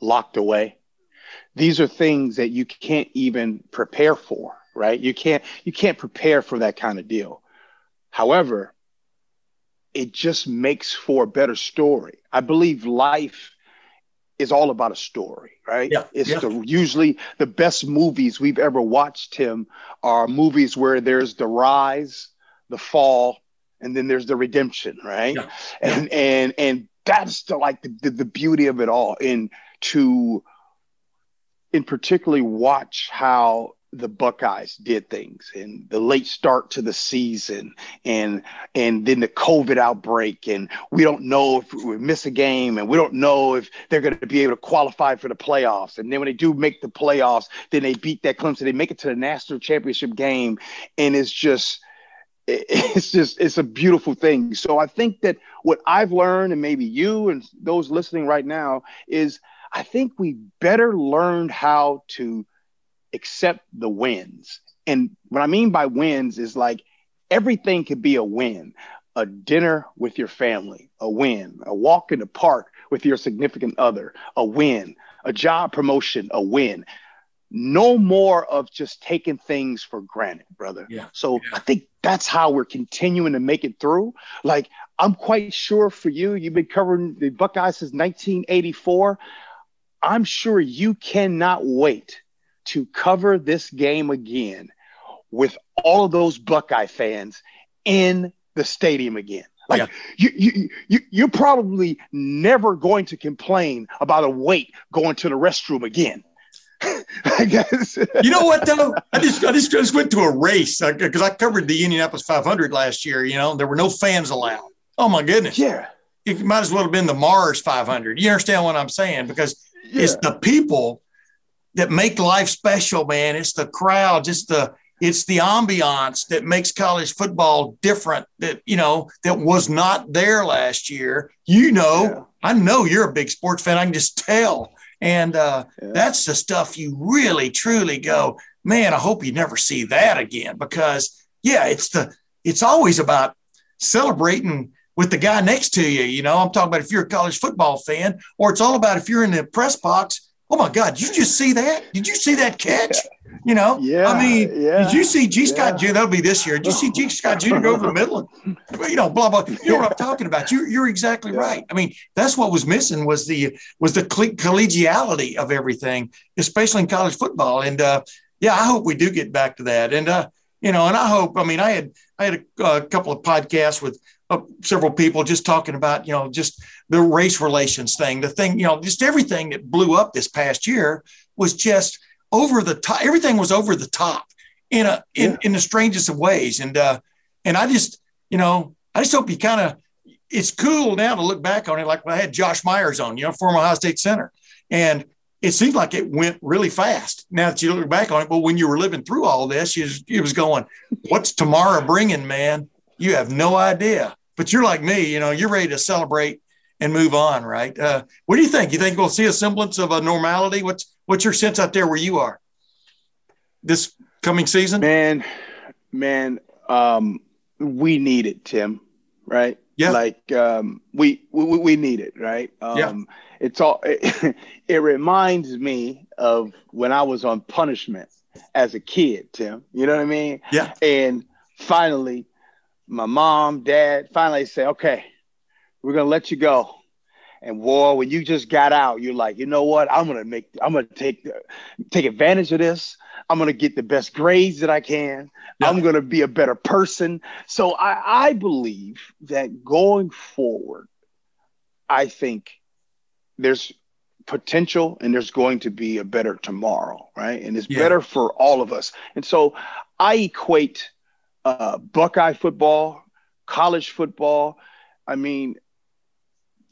locked away these are things that you can't even prepare for right you can't you can't prepare for that kind of deal however it just makes for a better story. I believe life is all about a story right? Yeah, it's yeah. The, usually the best movies we've ever watched him are movies where there's the rise the fall and then there's the redemption right? Yeah, and and and that's the like the, the, the beauty of it all. And to in particularly watch how the Buckeyes did things and the late start to the season and and then the COVID outbreak and we don't know if we miss a game and we don't know if they're going to be able to qualify for the playoffs. And then when they do make the playoffs then they beat that Clemson. They make it to the national championship game and it's just [LAUGHS] it's just it's a beautiful thing. So I think that what I've learned and maybe you and those listening right now is I think we better learned how to accept the wins. And what I mean by wins is like everything could be a win. A dinner with your family, a win. A walk in the park with your significant other, a win. A job promotion, a win. No more of just taking things for granted, brother. Yeah. So yeah. I think that's how we're continuing to make it through. Like I'm quite sure for you, you've been covering the Buckeyes since 1984. I'm sure you cannot wait to cover this game again with all of those Buckeye fans in the stadium again. Like yeah. you, you, you, you're probably never going to complain about a wait going to the restroom again. [LAUGHS] I guess. you know what though? I just I just, just went to a race uh, because I covered the Indianapolis 500 last year. You know, there were no fans allowed. Oh my goodness. Yeah. It might as well have been the Mars 500. You understand what I'm saying? Because yeah. it's the people that make life special, man. It's the crowd, just the it's the ambiance that makes college football different that you know that was not there last year you know yeah. i know you're a big sports fan i can just tell and uh, yeah. that's the stuff you really truly go man i hope you never see that again because yeah it's the it's always about celebrating with the guy next to you you know i'm talking about if you're a college football fan or it's all about if you're in the press box oh my God, did you just see that? Did you see that catch? You know, yeah. I mean, yeah, did you see G. Scott yeah. Jr. That'll be this year. Did you see G. Scott Jr. go over the middle? You know, blah blah. You know what I'm talking about. You're you're exactly yeah. right. I mean, that's what was missing was the was the collegiality of everything, especially in college football. And uh, yeah, I hope we do get back to that. And uh, you know, and I hope. I mean, I had I had a, a couple of podcasts with uh, several people just talking about you know just the race relations thing, the thing you know just everything that blew up this past year was just over the top. Everything was over the top in a in, yeah. in the strangest of ways, and uh, and I just you know I just hope you kind of it's cool now to look back on it like when I had Josh Myers on, you know, former Ohio State center, and it seems like it went really fast. Now that you look back on it, but when you were living through all this, you was, you was going, "What's tomorrow bringing, man?" You have no idea but you're like me, you know, you're ready to celebrate and move on, right? Uh, what do you think? You think we'll see a semblance of a normality? What's what's your sense out there where you are this coming season? Man, man, um, we need it, Tim. Right? Yeah. Like um, we, we we need it, right? Um, yeah. It's all. [LAUGHS] It, it reminds me of when I was on punishment as a kid, Tim. You know what I mean? Yeah. And finally, my mom, dad finally say, okay, we're gonna let you go. And war, when you just got out, you're like, you know what? I'm gonna make, I'm gonna take, the, take advantage of this. I'm gonna get the best grades that I can. Yeah. I'm gonna be a better person. So I, I believe that going forward, I think there's potential and there's going to be a better tomorrow, right? And it's yeah. better for all of us. And so I equate uh, Buckeye football, college football. I mean,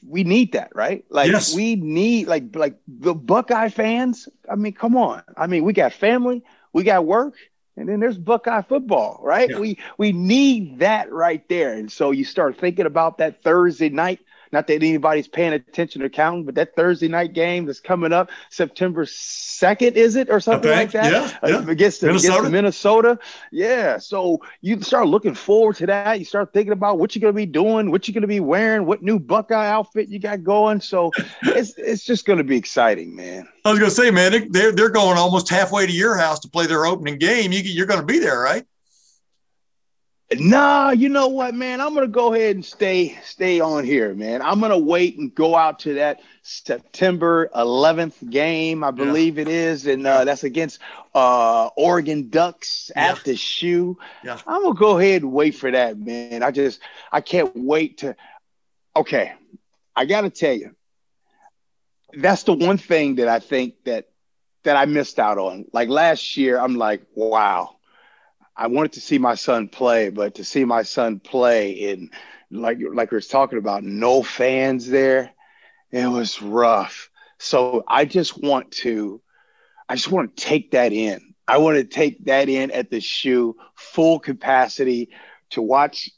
we need that, right? Like yes. we need like like the Buckeye fans. I mean, come on. I mean, we got family, we got work, and then there's Buckeye football, right? Yeah. We we need that right there. And so you start thinking about that Thursday night not that anybody's paying attention or counting, but that Thursday night game that's coming up September 2nd, is it? Or something like that? Yeah. yeah. Uh, against, the, Minnesota. against Minnesota. Yeah. So you start looking forward to that. You start thinking about what you're going to be doing, what you're going to be wearing, what new Buckeye outfit you got going. So it's, it's just going to be exciting, man. I was going to say, man, they're, they're going almost halfway to your house to play their opening game. You, you're going to be there, right? Nah, you know what, man? I'm gonna go ahead and stay stay on here, man. I'm gonna wait and go out to that September 11th game, I believe yeah. it is, and uh, that's against uh, Oregon Ducks yeah. at the shoe. Yeah. I'm gonna go ahead and wait for that, man. I just I can't wait to. Okay, I gotta tell you, that's the one thing that I think that that I missed out on. Like last year, I'm like, wow. I wanted to see my son play, but to see my son play in like like we are talking about, no fans there, it was rough. So I just want to, I just want to take that in. I want to take that in at the shoe, full capacity, to watch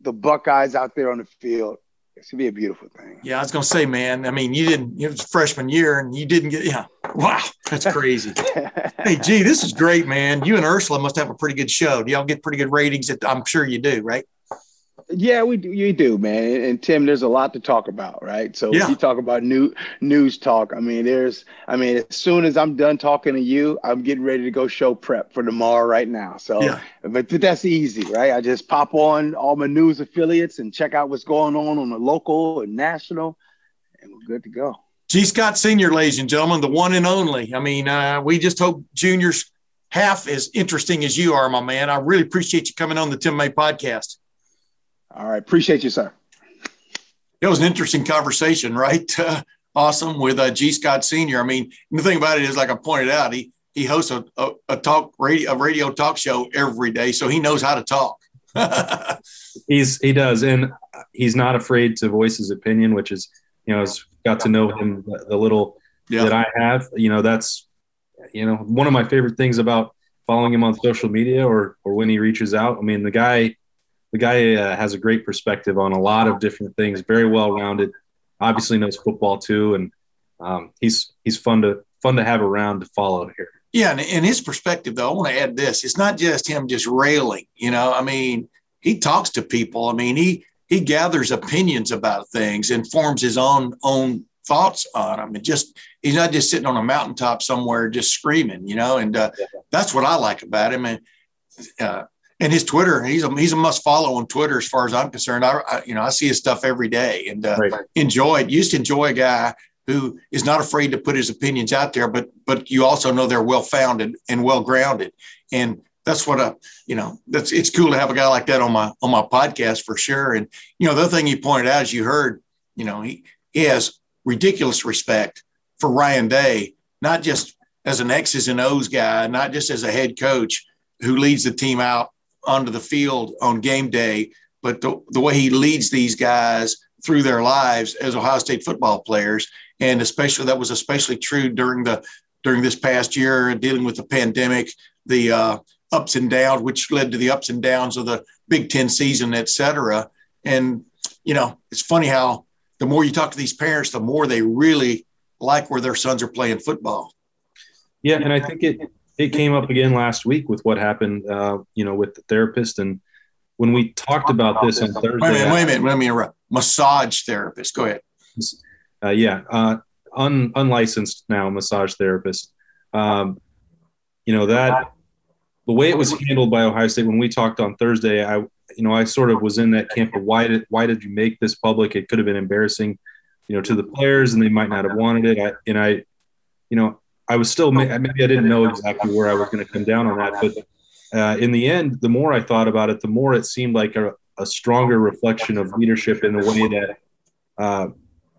the Buckeyes out there on the field it's gonna be a beautiful thing. Yeah, I was gonna say, man. I mean, you didn't. It was freshman year, and you didn't get. Yeah, wow, that's crazy. [LAUGHS] hey, gee, this is great, man. You and Ursula must have a pretty good show. Do y'all get pretty good ratings? I'm sure you do, right? Yeah, we do. You do, man. And Tim, there's a lot to talk about, right? So yeah. you talk about new news talk. I mean, there's. I mean, as soon as I'm done talking to you, I'm getting ready to go show prep for tomorrow right now. So, yeah. but, but that's easy, right? I just pop on all my news affiliates and check out what's going on on the local and national, and we're good to go. G. Scott Senior, ladies and gentlemen, the one and only. I mean, uh, we just hope juniors half as interesting as you are, my man. I really appreciate you coming on the Tim May podcast. All right. Appreciate you, sir. It was an interesting conversation, right? [LAUGHS] Uh, awesome with uh, G. Scott Senior. I mean, the thing about it is, like I pointed out, he he hosts a, a, a talk radio a radio talk show every day, so he knows how to talk. [LAUGHS] he's he does, and he's not afraid to voice his opinion, which is you know, has got to know him the little yeah. that I have. You know, that's you know one of my favorite things about following him on social media or or when he reaches out. I mean, the guy the guy uh, has a great perspective on a lot of different things. Very well rounded. Obviously knows football too, and um, he's he's fun to fun to have around to follow here. Yeah, and in his perspective, though, I want to add this: it's not just him just railing. You know, I mean, he talks to people. I mean, he he gathers opinions about things and forms his own own thoughts on them. And just he's not just sitting on a mountaintop somewhere just screaming. You know, and uh, that's what I like about him. And uh, and his Twitter, he's a he's a must follow on Twitter as far as I'm concerned. I, I you know I see his stuff every day and uh, right. enjoy it. Used to enjoy a guy who is not afraid to put his opinions out there, but but you also know they're well founded and well grounded, and that's what a you know that's it's cool to have a guy like that on my on my podcast for sure. And you know the other thing you pointed out, as you heard, you know he he has ridiculous respect for Ryan Day, not just as an X's and O's guy, not just as a head coach who leads the team out onto the field on game day, but the, the way he leads these guys through their lives as Ohio State football players, and especially that was especially true during the during this past year dealing with the pandemic, the uh, ups and downs, which led to the ups and downs of the Big Ten season, et cetera. And you know, it's funny how the more you talk to these parents, the more they really like where their sons are playing football. Yeah, and I think it it came up again last week with what happened, uh, you know, with the therapist. And when we talked about this on Thursday, wait a minute, wait a minute, let me interrupt. Massage therapist, go ahead. Uh, yeah, uh, un, unlicensed now massage therapist. Um, you know that the way it was handled by Ohio State when we talked on Thursday, I you know I sort of was in that camp of why did why did you make this public? It could have been embarrassing, you know, to the players, and they might not have wanted it. I, and I, you know, I was still maybe I didn't know exactly where I was going to come down on that, but uh, in the end, the more I thought about it, the more it seemed like a, a stronger reflection of leadership in the way that, uh,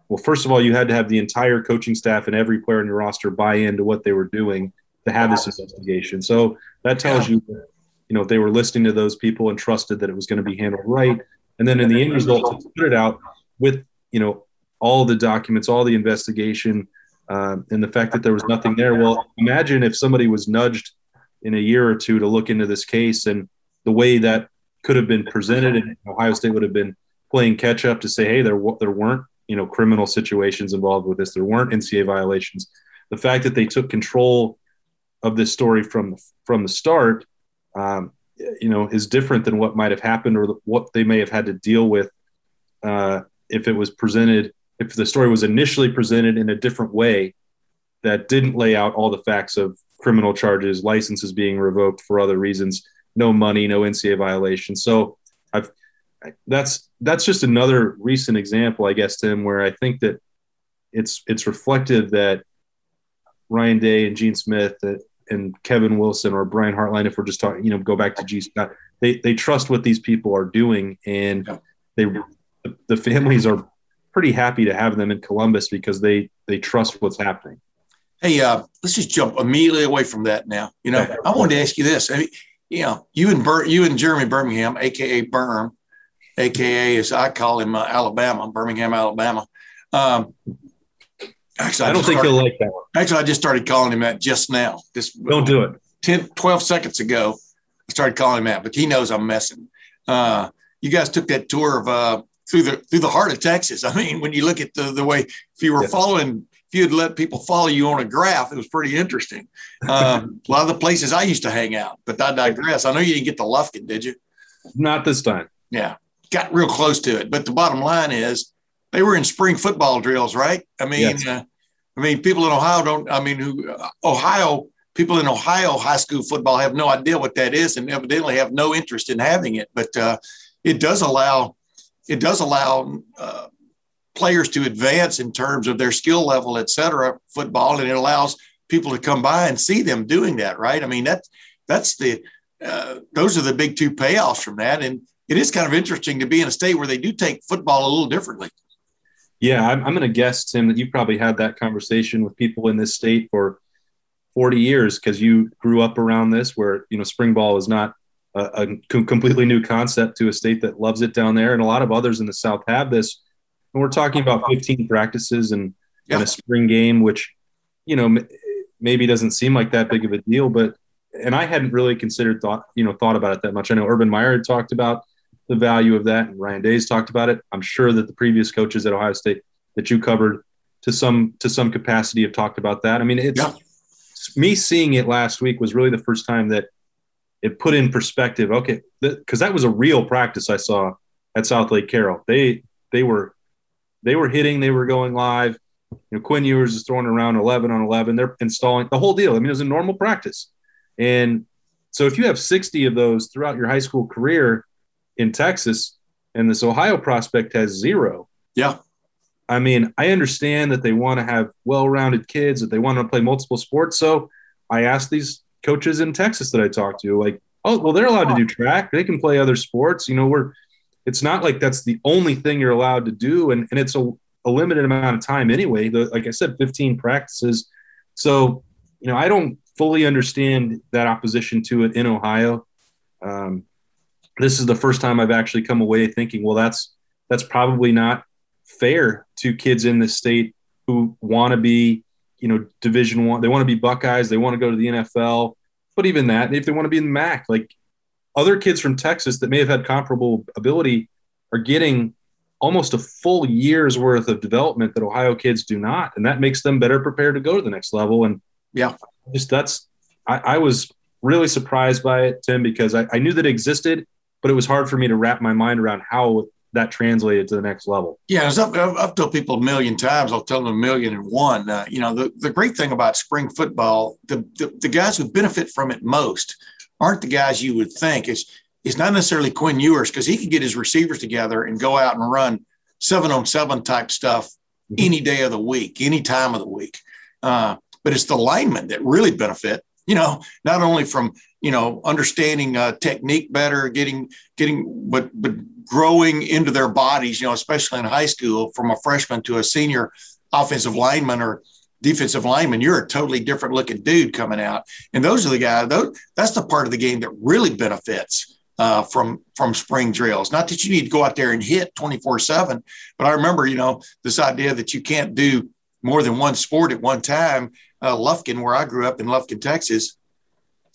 well, first of all, you had to have the entire coaching staff and every player in your roster buy into what they were doing to have this investigation. So that tells you, you know, they were listening to those people and trusted that it was going to be handled right. And then in the end result, to put it out with, you know, all the documents, all the investigation uh, and the fact that there was nothing there. Well, imagine if somebody was nudged in a year or two to look into this case and the way that could have been presented, and Ohio State would have been playing catch up to say, hey, there there weren't you know criminal situations involved with this, there weren't NCAA violations. The fact that they took control of this story from from the start, um, you know, is different than what might have happened or what they may have had to deal with uh, if it was presented if the story was initially presented in a different way that didn't lay out all the facts of criminal charges, licenses being revoked for other reasons, no money, no NCAA violation. So I've that's that's just another recent example, I guess, Tim, where I think that it's it's reflective that Ryan Day and Gene Smith uh, and Kevin Wilson or Brian Hartline, if we're just talking, you know, go back to G Scott, they they trust what these people are doing, and they the families are pretty happy to have them in Columbus because they they trust what's happening. Hey, uh, let's just jump immediately away from that now. You know, I wanted to ask you this. I mean, you know, you and Bur- you and Jeremy Birmingham, aka Berm, aka as I call him, uh, Alabama, Birmingham, Alabama. Um, actually, I, I don't think he'll like that one. Actually, I just started calling him that just now. Just don't do it. 10, 12 seconds ago, I started calling him that, but he knows I'm messing. Uh, you guys took that tour of uh, through the through the heart of Texas. I mean, when you look at the the way if you were yeah. following, if you had let people follow you on a graph, it was pretty interesting. Um, [LAUGHS] a lot of the places I used to hang out, but I digress. I know you didn't get to Lufkin, did you? Not this time. Yeah, got real close to it. But the bottom line is, they were in spring football drills, right? I mean, yes. uh, I mean, people in Ohio don't. I mean, who uh, Ohio people in Ohio high school football have no idea what that is, and evidently have no interest in having it. But uh, it does allow it does allow uh, players to advance in terms of their skill level, et cetera, football, and it allows people to come by and see them doing that, right? I mean, that's that's the uh, those are the big two payoffs from that, and it is kind of interesting to be in a state where they do take football a little differently. Yeah, I'm, I'm going to guess, Tim, that you've probably had that conversation with people in this state for 40 years because you grew up around this, where you know spring ball is not a, a, completely new concept to a state that loves it down there, and a lot of others in the South have this. And we're talking about 15 practices and, yeah. and a spring game, which you know maybe doesn't seem like that big of a deal, but and I hadn't really considered thought you know thought about it that much. I know Urban Meyer had talked about the value of that, and Ryan Day's talked about it. I'm sure that the previous coaches at Ohio State that you covered to some to some capacity have talked about that. I mean, it's yeah. me seeing it last week was really the first time that it put in perspective. Okay, because that was a real practice I saw at Southlake Carroll. They they were they were hitting, they were going live. You know, Quinn Ewers is throwing around 11 on 11. They're installing the whole deal. I mean, it was a normal practice. And so if you have 60 of those throughout your high school career in Texas and this Ohio prospect has zero. Yeah. I mean, I understand that they want to have well-rounded kids, that they want to play multiple sports. So I asked these coaches in Texas that I talked to, like, oh, well, they're allowed to do track. They can play other sports. You know, we're, it's not like that's the only thing you're allowed to do. And, and it's a, a limited amount of time anyway. The, like I said, 15 practices. So, you know, I don't fully understand that opposition to it in Ohio. Um, this is the first time I've actually come away thinking, well, that's, that's probably not fair to kids in this state who want to be you know division one. They want to be buckeyes. They want to go to the nfl but even that if they want to be in the mac like other kids from texas that may have had comparable ability are getting almost a full year's worth of development that ohio kids do not and that makes them better prepared to go to the next level. And yeah. Just that's i, I was really surprised by it tim because I, I knew that it existed but it was hard for me to wrap my mind around how that translated to the next level. Yeah, as I've, I've, told people a million times, I'll tell them a million and one. Uh, you know, the, the great thing about spring football, the, the, the guys who benefit from it most aren't the guys you would think. It's, it's not necessarily Quinn Ewers because he can get his receivers together and go out and run seven on seven type stuff mm-hmm. any day of the week, any time of the week. Uh, but it's the linemen that really benefit you know, not only from you know understanding uh, technique better, getting getting but but growing into their bodies. You know, especially in high school, from a freshman to a senior offensive lineman or defensive lineman, you're a totally different looking dude coming out. And those are the guys. Those, that's the part of the game that really benefits. Uh, from from spring drills. Not that you need to go out there and hit 24 seven, but I remember, you know, this idea that you can't do more than one sport at one time uh, Lufkin, where I grew up in Lufkin, Texas,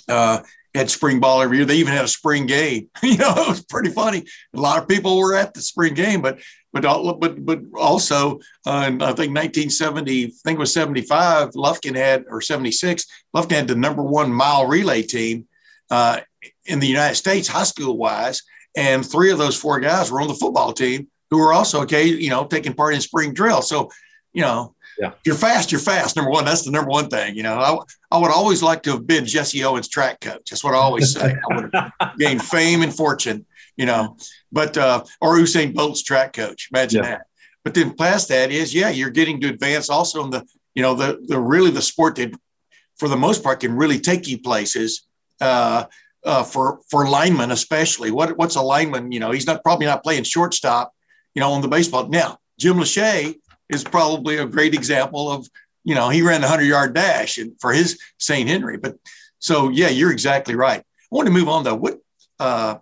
uh, had spring ball every year. They even had a spring game. [LAUGHS] you know, it was pretty funny. A lot of people were at the spring game, but but but but also uh, in I think 1970, I think it was 75, Lufkin had or 76, Lufkin had the number one mile relay team uh, in the United States, high school wise, and three of those four guys were on the football team who were also okay, you know, taking part in spring drill. So, you know, yeah. You're fast, you're fast. Number one, that's the number one thing. You know, I, I would always like to have been Jesse Owens track coach. That's what I always say. I would have [LAUGHS] gained fame and fortune, you know, but, uh, or Usain Bolt's track coach. Imagine yeah. that. But then past that is, yeah, you're getting to advance also in the, you know, the, the really the sport that for the most part can really take you places. Uh, uh, for for linemen especially. What what's a lineman? You know, he's not probably not playing shortstop. You know, on the baseball now. Jim Lachey is probably a great example of you know, he ran the 100 yard dash and for his St. Henry. But so, yeah, you're exactly right. I want to move on though. What, uh,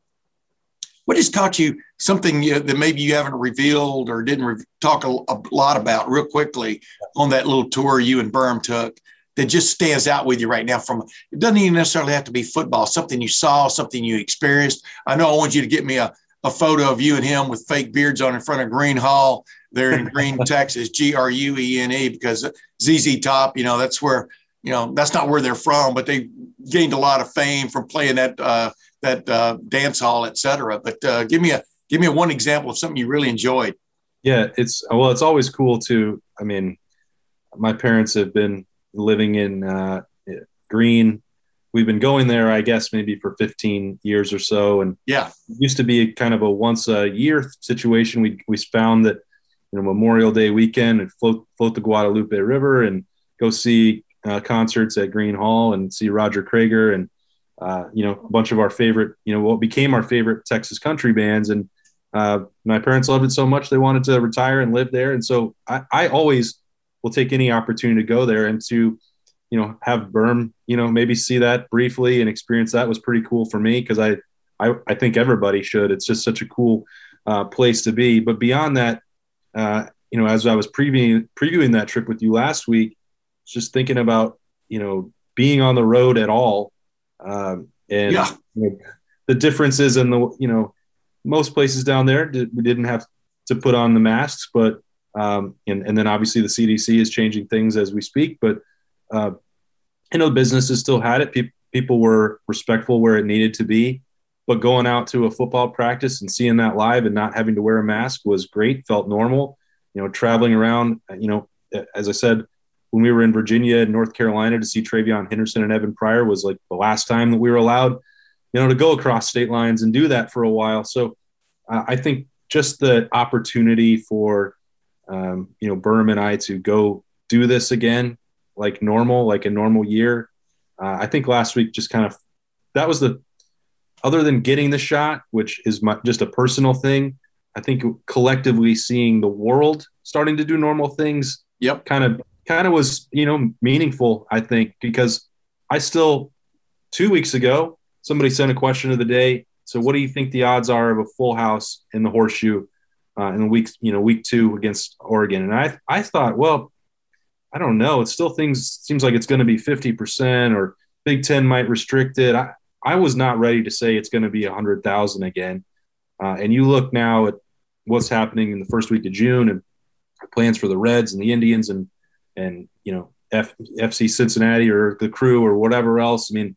what has taught you something that maybe you haven't revealed or didn't re- talk a, a, lot about real quickly on that little tour you and Berm took that just stands out with you right now from it doesn't even necessarily have to be football something you saw something you experienced i know i want you to get me a, a photo of you and him with fake beards on in front of Gruene Hall there in Gruene, [LAUGHS] texas g-r-u-e-n-e because zz top you know that's where you know that's not where they're from but they gained a lot of fame from playing that uh, that uh, dance hall etc but uh, give me a give me a one example of something you really enjoyed yeah it's well it's always cool to i mean my parents have been living in uh, Gruene. We've been going there, I guess, maybe for 15 years or so. And yeah, used to be kind of a once a year situation. We, we found that, you know, Memorial Day weekend and float, float the Guadalupe River and go see uh, concerts at Gruene Hall and see Roger Creager and, uh, you know, a bunch of our favorite, you know, what became our favorite Texas country bands. And uh, my parents loved it so much they wanted to retire and live there. And so I, I always will take any opportunity to go there and to, you know, have Berm, you know, maybe see that briefly and experience that was pretty cool for me because I, I, I think everybody should. It's just such a cool uh, place to be. But beyond that, uh, you know, as I was previewing previewing that trip with you last week, just thinking about you know being on the road at all, um, and yeah. you know, the differences in the you know most places down there we didn't have to put on the masks, but um, and, and then obviously the CDC is changing things as we speak, but uh, you know, businesses still had it. People, people were respectful where it needed to be, but going out to a football practice and seeing that live and not having to wear a mask was great. Felt normal. You know, traveling around. You know, as I said, when we were in Virginia and North Carolina to see TreVeyon Henderson and Evan Pryor was like the last time that we were allowed, you know, to go across state lines and do that for a while. So uh, I think just the opportunity for um, you know, Berm and I to go do this again like normal, like a normal year. Uh, I think last week just kind of that was the other than getting the shot, which is my, just a personal thing. I think collectively seeing the world starting to do normal things, yep, kind of kind of was you know meaningful. I think because I still two weeks ago somebody sent a question of the day. So what do you think the odds are of a full house in the horseshoe? uh, in week you know week two against Oregon, and I I thought, well, I don't know. It still things seems like it's going to be fifty percent, or Big Ten might restrict it. I I was not ready to say it's going to be a hundred thousand again. Uh, and you look now at what's happening in the first week of June and plans for the Reds and the Indians and and you know F, FC Cincinnati or the Crew or whatever else. I mean,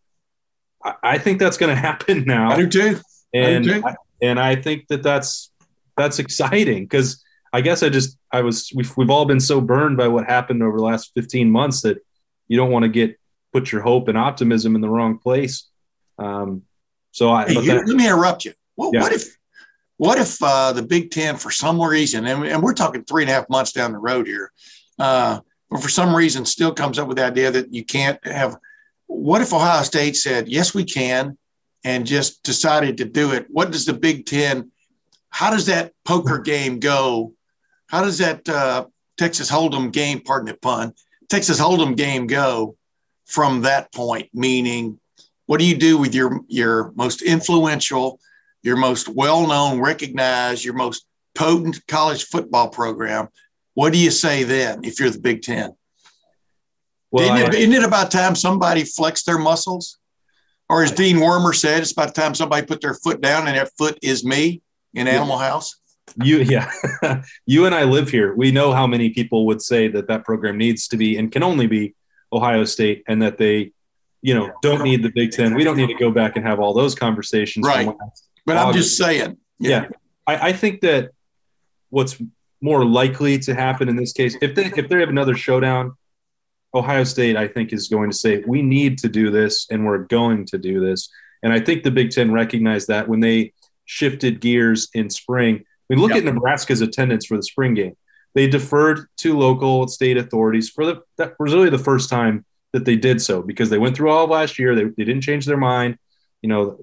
I, I think that's going [LAUGHS] to happen now. I do too. And I do too. I, and I think that that's that's exciting because I guess I just I was we've we've all been so burned by what happened over the last 15 months that you don't want to get put your hope and optimism in the wrong place. Um, so I hey, you, that, let me interrupt you. Well, Yeah. What if what if uh, the Big Ten for some reason, and, and we're talking three and a half months down the road here, uh, but for some reason still comes up with the idea that you can't have. What if Ohio State said yes, we can, and just decided to do it? What does the Big Ten? how does that poker game go? How does that uh, Texas Hold'em game, pardon the pun, Texas Hold'em game go from that point? Meaning, what do you do with your your most influential, your most well-known, recognized, your most potent college football program? What do you say then if you're the Big Ten? well, isn't, it, I- isn't it about time somebody flexed their muscles? Or as Dean Wormer said, it's about time somebody put their foot down, and that foot is me in Animal House. you yeah [LAUGHS] you and i live here we know how many people would say that that program needs to be and can only be ohio state and that they you know don't need the big ten we don't need to go back and have all those conversations Right. But I'm just saying. yeah, I, I think that what's more likely to happen in this case if they if they have another showdown ohio state i think is going to say we need to do this and we're going to do this and i think the big ten recognized that when they shifted gears in spring I mean, look Yep. at Nebraska's attendance for the spring game. They deferred to local state authorities for the that was really the first time that they did so because they went through all of last year. They, they didn't change their mind. You know,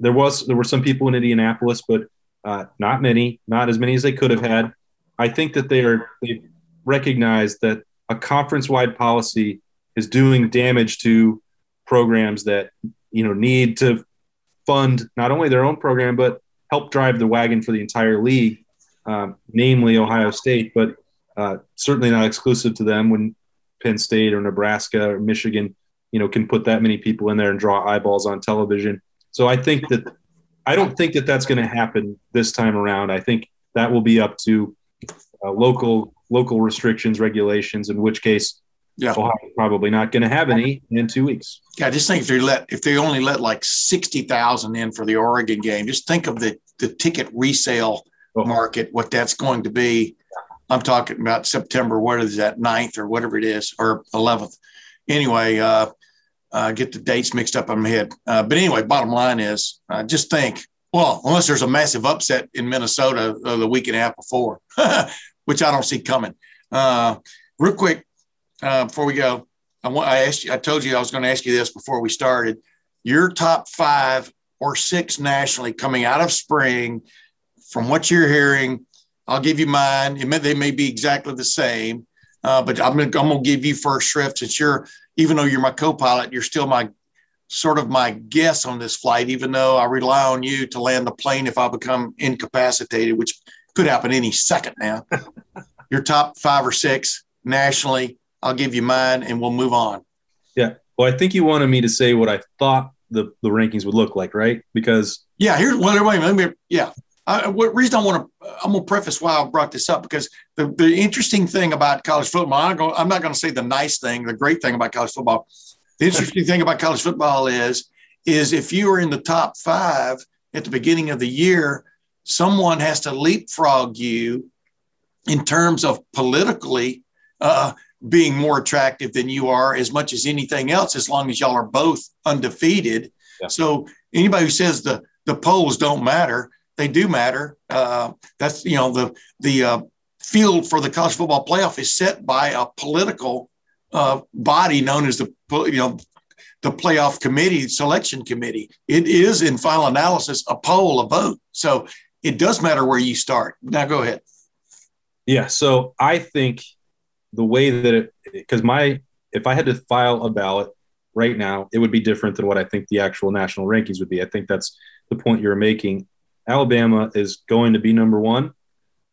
there was there were some people in Indianapolis, but uh, not many, not as many as they could have had. I think that they are they recognize that a conference wide policy is doing damage to programs that you know need to fund not only their own program but help drive the wagon for the entire league, um, namely Ohio State, but uh, certainly not exclusive to them. When Penn State or Nebraska or Michigan, you know, can put that many people in there and draw eyeballs on television. So I think that I don't think that that's going to happen this time around. I think that will be up to uh, local local restrictions, regulations. In which case, yeah, Ohio's probably not going to have any in two weeks. Yeah, just think if they let if they only let like sixty thousand in for the Oregon game, just think of the the ticket resale oh. market, what that's going to be. I'm talking about September. What is that, 9th or whatever it is, or 11th. Anyway, uh, uh, get the dates mixed up in my head. Uh, but anyway, bottom line is uh, just think, well, unless there's a massive upset in Minnesota the week and a half before, [LAUGHS] which I don't see coming. Uh, real quick, uh, before we go, I, want, I asked you, I told you I was going to ask you this before we started. Your top five or six nationally coming out of spring, from what you're hearing, I'll give you mine. May, they may be exactly the same, uh, but I'm going to give you first shrift since you're, even though you're my co-pilot, you're still my sort of my guess on this flight, even though I rely on you to land the plane if I become incapacitated, which could happen any second now. [LAUGHS] your top five or six nationally, I'll give you mine and we'll move on. Yeah. Well, I think you wanted me to say what I thought the, the rankings would look like, right? Because yeah, here's well, everybody, let me, yeah. I, what reason I want to, I'm going to preface why I brought this up because the, the interesting thing about college football, I'm, going, I'm not going to say the nice thing, the great thing about college football. The interesting thing about college football is, is if you are in the top five at the beginning of the year, someone has to leapfrog you in terms of politically uh, being more attractive than you are as much as anything else, as long as y'all are both undefeated. Yeah. So anybody who says the the polls don't matter, they do matter. Uh, that's you know the the uh, field for the college football playoff is set by a political uh, body known as the you know the playoff committee selection committee. It is in final analysis a poll, a vote. So it does matter where you start. Now go ahead. Yeah. So I think the way that it because my if I had to file a ballot right now, it would be different than what I think the actual national rankings would be. I think that's the point you're making. Alabama is going to be number one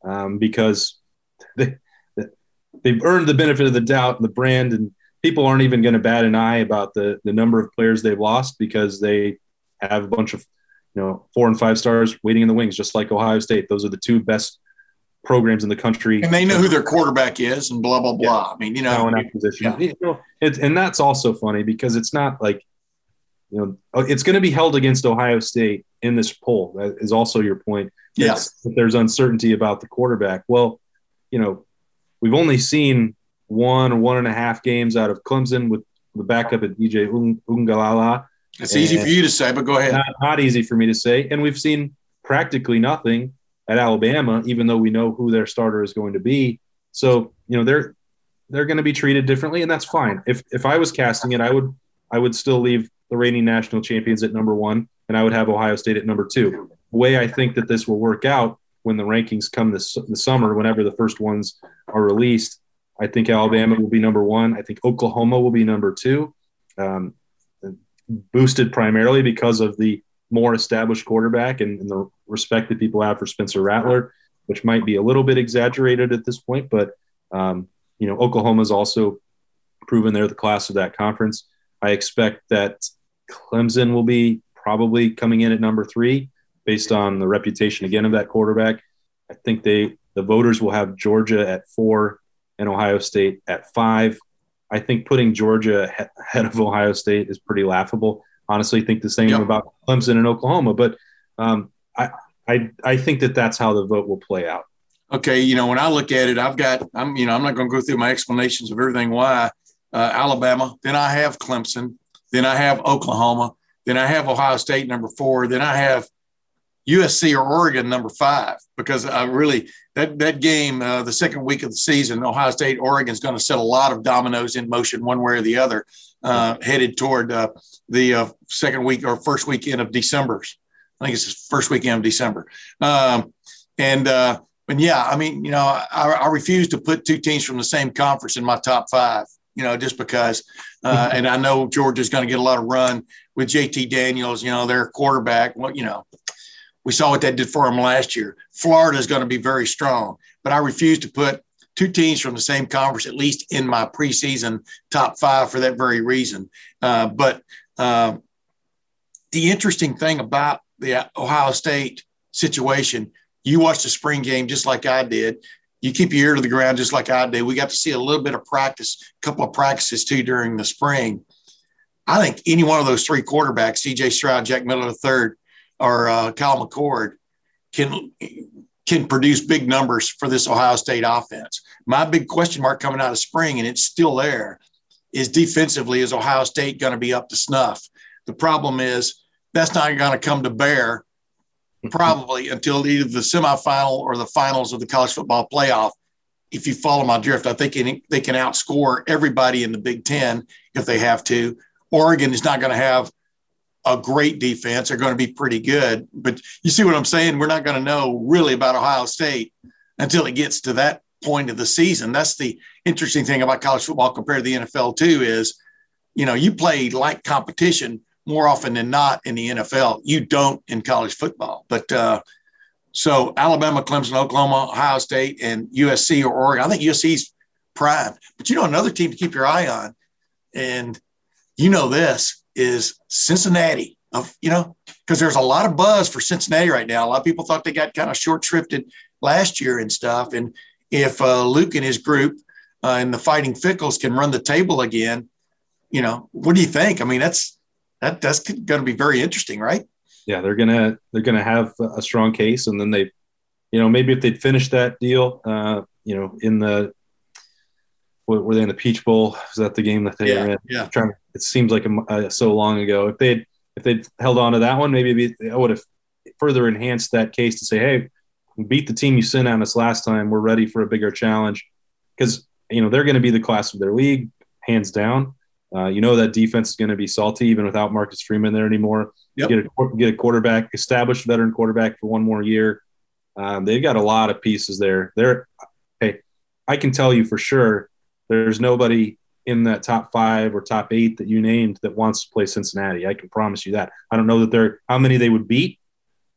um, because they, they've earned the benefit of the doubt and the brand, and people aren't even going to bat an eye about the the number of players they've lost because they have a bunch of you know four and five stars waiting in the wings, just like Ohio State. Those are the two best programs in the country, and they know who their quarterback is, and blah blah blah. Yeah. I mean, you know, in that position, yeah. you know, and that's also funny because it's not like you know oh, it's going to be held against Ohio State in this poll. That is also your point. Yes, yeah. there's uncertainty about the quarterback. Well, you know, we've only seen one or one and a half games out of Clemson with the backup at DJ Uiagalelei. It's easy for you to say, but go ahead. Not, not easy for me to say. And we've seen practically nothing at Alabama, even though we know who their starter is going to be. So you know they're they're going to be treated differently, and that's fine. If if I was casting it, I would I would still leave the reigning national champions at number one, and I would have Ohio State at number two. The way I think that this will work out when the rankings come this the summer, whenever the first ones are released, I think Alabama will be number one. I think Oklahoma will be number two, um, boosted primarily because of the more established quarterback and, and, the respect that people have for Spencer Rattler, which might be a little bit exaggerated at this point. But, um, you know, Oklahoma's also proven they're the class of that conference. I expect that Clemson will be probably coming in at number three based on the reputation again of that quarterback. I think they the voters will have Georgia at four and Ohio State at five. I think putting Georgia ahead of Ohio State is pretty laughable honestly think the same about Clemson and Oklahoma. But um, I, I, I think that that's how the vote will play out. Okay, you know, when I look at it, I've got I'm you know I'm not going to go through my explanations of everything why uh, Alabama, then I have Clemson, then I have Oklahoma, then I have Ohio State number four, then I have USC or Oregon number five because I really that that game uh, the second week of the season Ohio State Oregon is going to set a lot of dominoes in motion one way or the other uh, headed toward uh, the uh, second week or first weekend of December. I think it's the first weekend of December. Um, and uh, but yeah, I mean, you know, I, I refuse to put two teams from the same conference in my top five. You know, just because, uh, and I know Georgia's going to get a lot of run with JT Daniels. You know, their quarterback. Well, you know, we saw what that did for them last year. Florida is going to be very strong, but I refuse to put two teams from the same conference, at least in my preseason top five, for that very reason. Uh, but uh, the interesting thing about the Ohio State situation, you watched the spring game just like I did. You keep your ear to the ground just like I did. We got to see a little bit of practice, a couple of practices too during the spring. I think any one of those three quarterbacks, CJ Stroud, Jack Miller III, or uh, Kyle McCord, can can produce big numbers for this Ohio State offense. My big question mark coming out of spring, and it's still there, is defensively, is Ohio State going to be up to snuff? The problem is that's not going to come to bear Mm-hmm. probably until either the semifinal or the finals of the college football playoff. If you follow my drift, I think they can outscore everybody in the Big Ten if they have to. Oregon is not going to have a great defense. They're going to be pretty good. But you see what I'm saying? We're not going to know really about Ohio State until it gets to that point of the season. That's the interesting thing about college football compared to the NFL, too, is, you know, you play like competition more often than not in the NFL. You don't in college football. But uh, so Alabama, Clemson, Oklahoma, Ohio State, and USC or Oregon. I think USC's prime. But you know, another team to keep your eye on, and you know this is Cincinnati. Of you know, because there's a lot of buzz for Cincinnati right now. A lot of people thought they got kind of short shrifted last year and stuff. And if uh, Luke and his group uh, and the Fighting Fickells can run the table again, you know, what do you think? I mean, that's that that's going to be very interesting, right? Yeah, they're gonna they're gonna have a strong case, and then they, you know, maybe if they'd finished that deal, uh, you know, in the were they in the Peach Bowl? Was that the game that they yeah, were in? Yeah. trying, it seems like a, uh, so long ago. If they'd if they'd held on to that one, maybe I would have further enhanced that case to say, hey, beat the team you sent on us last time. We're ready for a bigger challenge because you know they're going to be the class of their league, hands down. Uh, you know that defense is going to be salty even without Marcus Freeman there anymore. Yep. Get a get a quarterback, established veteran quarterback for one more year. Um, they've got a lot of pieces there. They're hey, I can tell you for sure, there's nobody in that top five or top eight that you named that wants to play Cincinnati. I can promise you that. I don't know that they're how many they would beat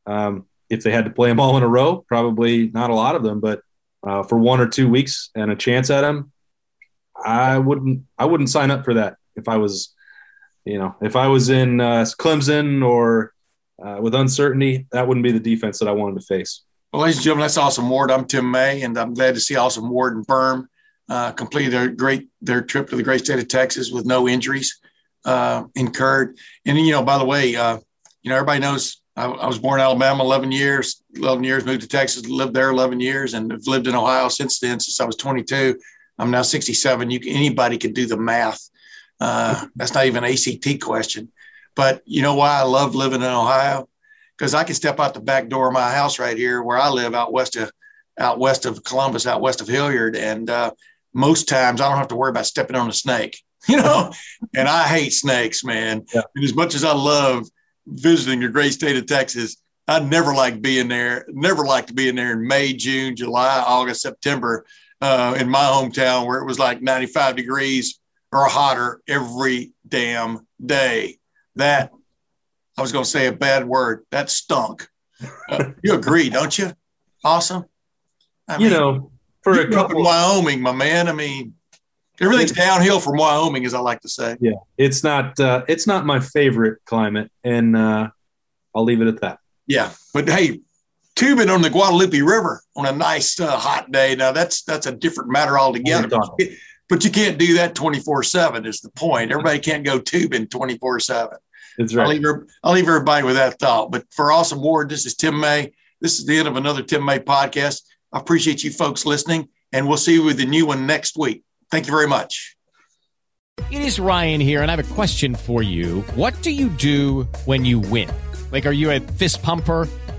um, if they had to play them all in a row. Probably not a lot of them, but uh, for one or two weeks and a chance at them, I wouldn't. I wouldn't sign up for that if I was, you know, if I was in uh, Clemson or uh, with uncertainty, that wouldn't be the defense that I wanted to face. Well, ladies and gentlemen, that's Austin Ward. I'm Tim May, and I'm glad to see Austin Ward and Berm uh, complete their great their trip to the great state of Texas with no injuries uh, incurred. And you know, by the way, uh, you know everybody knows I, I, was born in Alabama, 11 years, 11 years, moved to Texas, lived there 11 years, and have lived in Ohio since then, since I was 22. I'm now 67. You anybody could do the math uh, that's not even an ACT question. But you know why I love living in Ohio? Because I can step out the back door of my house right here where I live out west of out west of Columbus, out west of Hilliard, and uh, most times I don't have to worry about stepping on a snake. [LAUGHS] You know, and I hate snakes, man. Yeah. And as much as I love visiting the great state of Texas, I never like being there. Never liked being there in May, June, July, August, September uh, in my hometown where it was like 95 degrees or hotter every damn day. That I was going to say a bad word. That stunk. Uh, you agree, don't you? Austin. I you mean, know, for a couple in Wyoming, my man. I mean, everything's downhill from Wyoming, as I like to say. Yeah, it's not. Uh, it's not my favorite climate, and uh, I'll leave it at that. Yeah, but hey, tubing on the Guadalupe River on a nice uh, hot day. Now that's that's a different matter altogether. But you can't do that 24 7 is the point. Everybody can't go tubing 24 7. That's right. I'll leave, I'll leave everybody with that thought. But for Austin Ward, this is Tim May. This is the end of another Tim May podcast. I appreciate you folks listening, and we'll see you with the new one next week. Thank you very much. It is Ryan here, and I have a question for you. What do you do when you win? Like, are you a fist pumper?